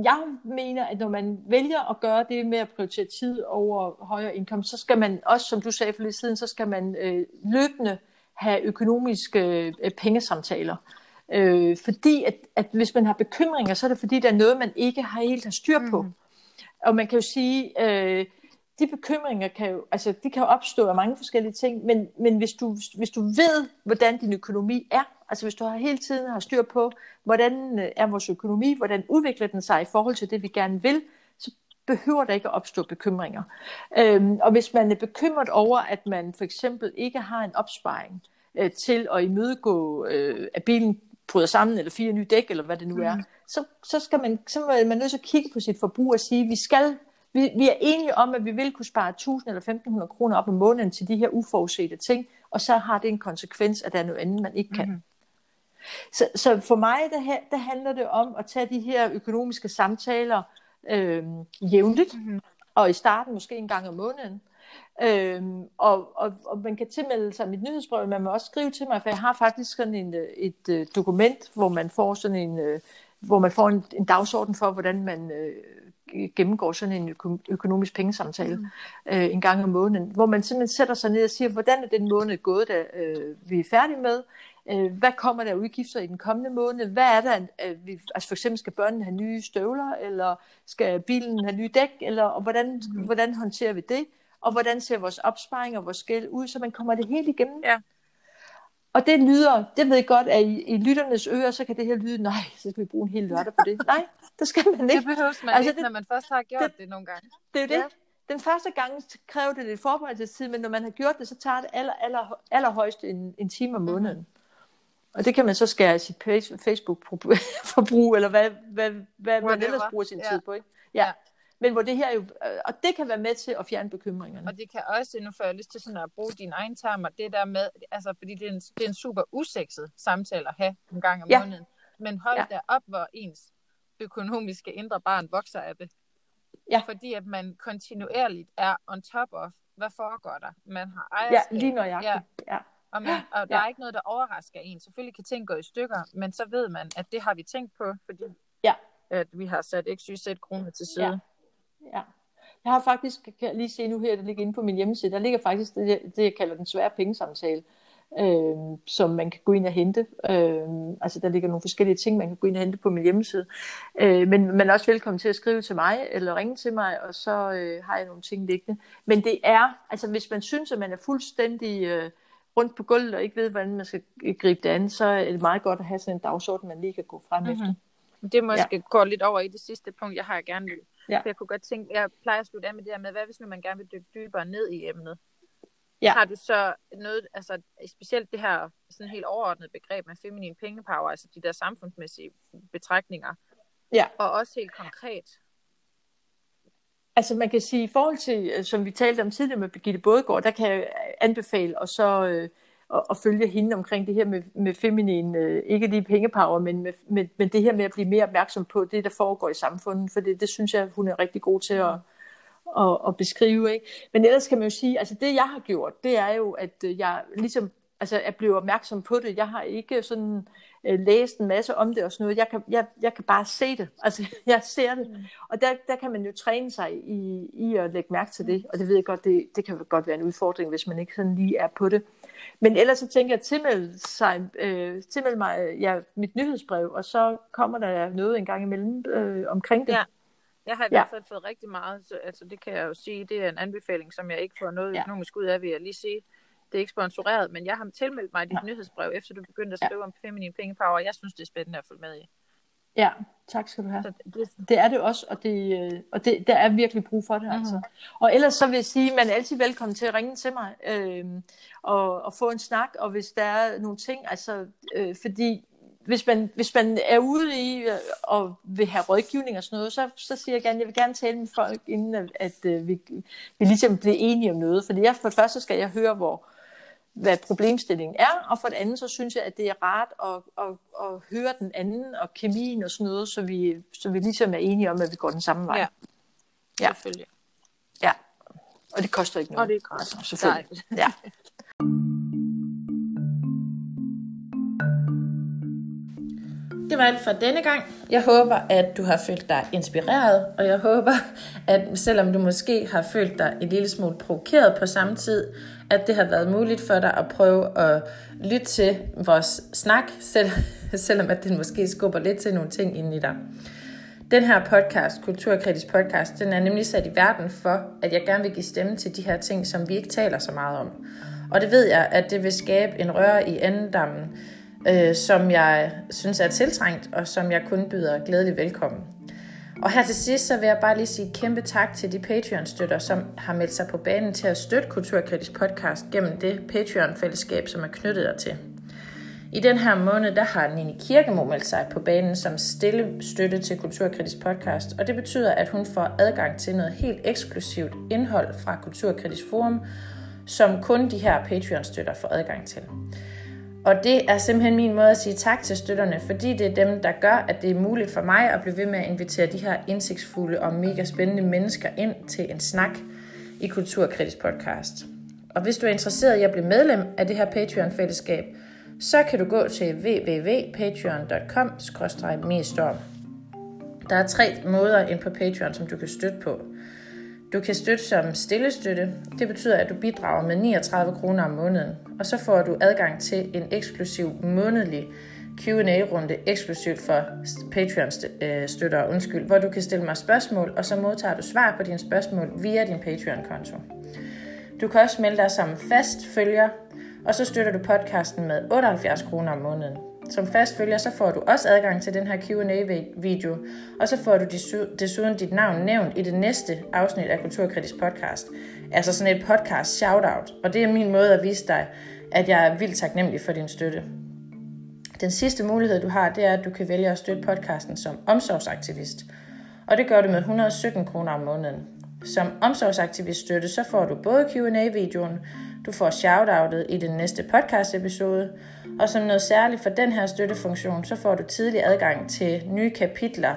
jeg mener, at når man vælger at gøre det med at prioritere tid over højere indkomst, så skal man også, som du sagde for lidt siden, så skal man øh, løbende have økonomiske øh, pengesamtaler. Øh, fordi at, at hvis man har bekymringer, så er det fordi, der er noget, man ikke har helt har styr på. Mm. Og man kan jo sige, øh, de bekymringer kan jo, altså, de kan jo opstå af mange forskellige ting, men, men hvis, du, hvis du ved, hvordan din økonomi er, altså hvis du har hele tiden har styr på, hvordan øh, er vores økonomi, hvordan udvikler den sig i forhold til det, vi gerne vil, så behøver der ikke at opstå bekymringer. Øhm, og hvis man er bekymret over, at man for eksempel ikke har en opsparing øh, til at imødegå, øh, at bilen bryder sammen, eller fire nye dæk, eller hvad det nu er, Mhm. så, så, skal man, så er man nødt til at kigge på sit forbrug og sige, vi skal vi, vi er enige om, at vi vil kunne spare 1000 eller 1500 kroner op om måneden til de her uforudsete ting, og så har det en konsekvens, at der er noget andet, man ikke kan. Mhm. Mm-hmm. Så, så for mig, der, der handler det om at tage de her økonomiske samtaler øh, jævnligt, Mhm. mm-hmm. og i starten måske en gang om måneden. Øhm, og, og, og man kan tilmelde sig mit nyhedsbrev, man må også skrive til mig, for jeg har faktisk sådan en, øh, et øh, dokument, hvor man får sådan en, øh, hvor man får en, en dagsorden for, hvordan man øh, gennemgår sådan en øko, økonomisk pengesamtale mm. øh, en gang om måneden, hvor man simpelthen sætter sig ned og siger, hvordan er den måned gået, da øh, vi er færdige med, øh, hvad kommer der udgifter i den kommende måned, hvad er der, øh, vi, altså for eksempel skal børnene have nye støvler, eller skal bilen have nye dæk, eller og hvordan, mm. hvordan håndterer vi det, og hvordan ser vores opsparing og vores gæld ud, så man kommer det helt igennem. Ja. Og det lyder, det ved jeg godt, at i, i lytternes ører, så kan det her lyde, nej, så skal vi bruge en hel lørdag på det. Nej, det skal man Det ikke. behøves man Altså, ikke, det- når man først har gjort det, det- det nogle gange. Det er det. Ja. Den første gang kræver det lidt forberedelsestid, men når man har gjort det, så tager det aller, aller, allerhøjst en, en time om måneden. Mm. Og det kan man så skære sit Facebook-forbrug, eller hvad, hvad, hvad man ellers bruger sin Ja. tid på. Ikke? Ja. Ja. Men hvor det her jo, øh, og det kan være med til at fjerne bekymringerne. Og det kan også, nu får jeg lyst til sådan at bruge dine egne termer, det der med, altså fordi det er en, det er en super usekset samtale at have en gang om Ja. måneden. Men hold Ja. ja. da op, hvor ens økonomiske indre barn vokser af det. Ja. Fordi at man kontinuerligt er on top of, hvad foregår der? Man har Ja, ejerskab, lige nøjagtigt. Ja. Ja. og, man, og der Ja. er ikke noget, der overrasker en. Selvfølgelig kan ting gå i stykker, men så ved man, at det har vi tænkt på, fordi Ja. at vi har sat x, y, z kroner til side. Ja. Ja. Jeg har faktisk, kan jeg lige se nu her, det ligger inde på min hjemmeside, der ligger faktisk det, det jeg kalder den svære pengesamtale, øh, som man kan gå ind og hente. Øh, altså der ligger nogle forskellige ting, man kan gå ind og hente på min hjemmeside. Øh, men man er også velkommen til at skrive til mig, eller ringe til mig, og så øh, har jeg nogle ting liggende. Men det er, altså hvis man synes, at man er fuldstændig... Øh, rundt på gulvet og ikke ved, hvordan man skal gribe det an, så er det meget godt at have sådan en dagsorden, man lige kan gå frem mm-hmm. efter. Det måske ja. gå lidt over i det sidste punkt, jeg har gerne vil. Ja. For jeg kunne godt tænke, jeg plejer at slutte af med det her med, hvad hvis nu man gerne vil dykke dybere ned i emnet? Ja. Har du så noget, altså specielt det her sådan helt overordnet begreb med feminin pengepower, altså de der samfundsmæssige betragtninger, ja. og også helt konkret? Altså man kan sige, i forhold til, øh, som vi talte om tidligere med Birgitte Bådgaard, der kan jeg anbefale og så øh, at, at følge hende omkring det her med, med feminin, øh, ikke lige pengepower, men, med, med, men det her med at blive mere opmærksom på det, der foregår i samfundet, for det, det synes jeg, hun er rigtig god til at, at, at beskrive. Ikke? Men ellers kan man jo sige, altså det jeg har gjort, det er jo, at øh, jeg ligesom altså, er blevet opmærksom på det. Jeg har ikke sådan øh, læst en masse om det og sådan noget. Jeg kan, jeg, jeg kan bare se det. Altså, jeg ser det. Mm. Og der, der kan man jo træne sig i, i at lægge mærke til det. Og det ved jeg godt, det, det kan godt være en udfordring, hvis man ikke sådan lige er på det. Men ellers så tænker jeg at tilmelde, sig, øh, tilmelde mig ja, mit nyhedsbrev, og så kommer der noget en gang imellem øh, omkring det. Ja. Jeg har i ja. hvert fald fået rigtig meget, så, altså det kan jeg jo sige, det er en anbefaling, som jeg ikke får noget ja. økonomisk ud af, vil jeg lige sige. Det er ikke sponsoreret, men jeg har tilmeldt mig dit ja. nyhedsbrev, efter du begyndte at skrive ja. om feminin pengepower, og jeg synes, det er spændende at følge med i. Ja, tak skal du have. Så det, det er det også, og, det, øh, og det, der er virkelig brug for det. Mm-hmm. Altså. Og ellers så vil jeg sige, at man er altid velkommen til at ringe til mig øh, og, og få en snak, og hvis der er nogle ting, altså, øh, fordi hvis man, hvis man er ude i øh, og vil have rådgivning og sådan noget, så, så siger jeg gerne, jeg vil gerne tale med folk, inden at, at, at øh, vi, vi ligesom bliver enige om noget. Fordi jeg, for det første skal jeg høre, hvor, hvad problemstillingen er, og for det andet, så synes jeg, at det er rart at, at, at høre den anden og kemien og sådan noget, så vi, så vi ligesom er enige om, at vi går den samme vej. Ja, ja. selvfølgelig. Ja, og det koster ikke noget. Og det er gratis. Altså, selvfølgelig. Ja. Det var alt for denne gang. Jeg håber, at du har følt dig inspireret, og jeg håber, at selvom du måske har følt dig en lille smule provokeret på samme tid, at det har været muligt for dig at prøve at lytte til vores snak, selv, selvom at den måske skubber lidt til nogle ting ind i dig. Den her podcast, Kulturkritisk podcast, den er nemlig sat i verden for, at jeg gerne vil give stemme til de her ting, som vi ikke taler så meget om. Og det ved jeg, at det vil skabe en røre i endedammen, øh, som jeg synes er tiltrængt, og som jeg kun byder glædelig velkommen. Og her til sidst, så vil jeg bare lige sige kæmpe tak til de Patreon-støtter, som har meldt sig på banen til at støtte Kulturkritisk podcast gennem det Patreon-fællesskab, som er knyttet til. I den her måned, der har Nini Kirkemo meldt sig på banen som stille støtte til Kulturkritisk podcast, og det betyder, at hun får adgang til noget helt eksklusivt indhold fra Kulturkritisk Forum, som kun de her Patreon-støtter får adgang til. Og det er simpelthen min måde at sige tak til støtterne, fordi det er dem, der gør, at det er muligt for mig at blive ved med at invitere de her indsigtsfulde og mega spændende mennesker ind til en snak i Kulturkritisk podcast. Og hvis du er interesseret i at blive medlem af det her Patreon-fællesskab, så kan du gå til www.patreon.com mestorm. Der er tre måder ind på Patreon, som du kan støtte på. Du kan støtte som stillestøtte. Det betyder, at du bidrager med 39 kroner om måneden, og så får du adgang til en eksklusiv månedlig Q&A-runde eksklusivt for Patreon-støttere, undskyld, hvor du kan stille mig spørgsmål, og så modtager du svar på dine spørgsmål via din Patreon-konto. Du kan også melde dig som fast følger, og så støtter du podcasten med 78 kroner om måneden. Som fast følger, så får du også adgang til den her Q&A-video, og så får du desuden dit navn nævnt i det næste afsnit af Kulturkritisk podcast. Altså sådan et podcast shoutout, og det er min måde at vise dig, at jeg er vildt taknemmelig for din støtte. Den sidste mulighed, du har, det er, at du kan vælge at støtte podcasten som omsorgsaktivist. Og det gør du med 117 kroner om måneden. Som omsorgsaktivist støtte, så får du både Q&A-videoen, du får shoutoutet i den næste podcast-episode, og som noget særligt for den her støttefunktion, så får du tidlig adgang til nye kapitler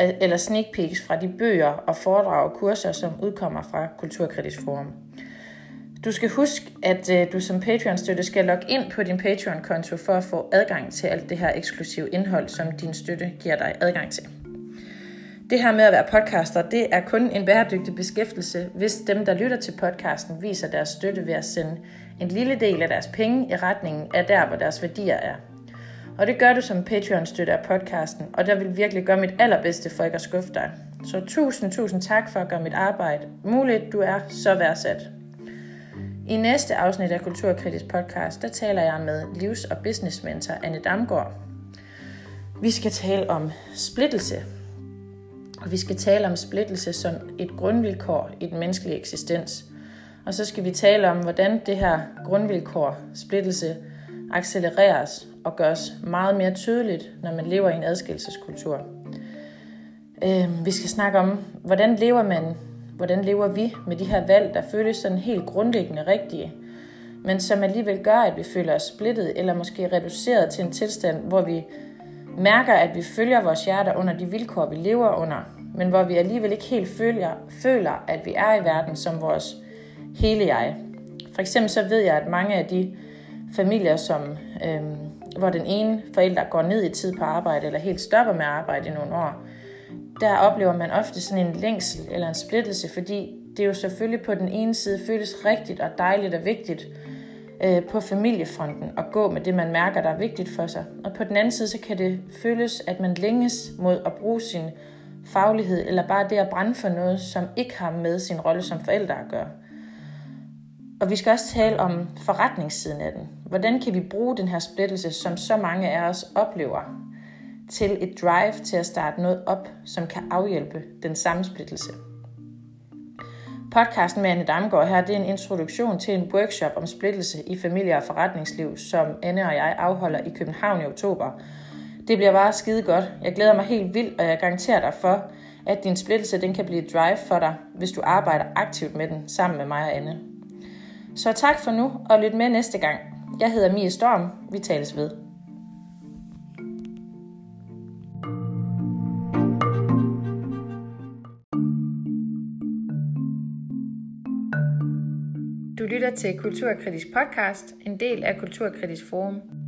øh, eller sneak peeks fra de bøger og foredrag og kurser, som udkommer fra Kulturkritisk Forum. Du skal huske, at øh, du som Patreon-støtte skal logge ind på din Patreon-konto for at få adgang til alt det her eksklusive indhold, som din støtte giver dig adgang til. Det her med at være podcaster, det er kun en bæredygtig beskæftigelse, hvis dem, der lytter til podcasten, viser deres støtte ved at sende en lille del af deres penge i retningen af der, hvor deres værdier er. Og det gør du som Patreon-støtter af podcasten, og der vil virkelig gøre mit allerbedste for ikke at skuffe dig. Så tusind, tusind tak for at gøre mit arbejde muligt. Du er så værdsat. I næste afsnit af Kulturkritisk podcast, der taler jeg med livs- og businessmentor Anne Damgaard. Vi skal tale om splittelse. Og vi skal tale om splittelse som et grundvilkår i den menneskelige eksistens. Og så skal vi tale om, hvordan det her grundvilkår, splittelse, accelereres og gøres meget mere tydeligt, når man lever i en adskillelseskultur. Øhm, vi skal snakke om, hvordan lever man, hvordan lever vi med de her valg, der føles sådan helt grundlæggende rigtige, men som alligevel gør, at vi føler os splittet eller måske reduceret til en tilstand, hvor vi mærker, at vi følger vores hjerter under de vilkår, vi lever under, men hvor vi alligevel ikke helt føler, føler at vi er i verden som vores hele jeg. For eksempel så ved jeg, at mange af de familier, som, øhm, hvor den ene forælder går ned i tid på arbejde, eller helt stopper med at arbejde i nogle år, der oplever man ofte sådan en længsel eller en splittelse, fordi det jo selvfølgelig på den ene side føles rigtigt og dejligt og vigtigt øh, på familiefronten at gå med det, man mærker, der er vigtigt for sig. Og på den anden side, så kan det føles, at man længes mod at bruge sin faglighed, eller bare det at brænde for noget, som ikke har med sin rolle som forælder at gøre. Og vi skal også tale om forretningssiden af den. Hvordan kan vi bruge den her splittelse, som så mange af os oplever, til et drive til at starte noget op, som kan afhjælpe den samme splittelse. Podcasten med Anne Damgaard her, det er en introduktion til en workshop om splittelse i familie og forretningsliv, som Anne og jeg afholder i København i oktober. Det bliver bare skide godt. Jeg glæder mig helt vildt, og jeg garanterer dig for, at din splittelse den kan blive et drive for dig, hvis du arbejder aktivt med den sammen med mig og Anne. Så tak for nu, og lyt med næste gang. Jeg hedder Mie Storm. Vi tales ved. Du lytter til Kulturkritisk podcast, en del af Kulturkritisk Forum.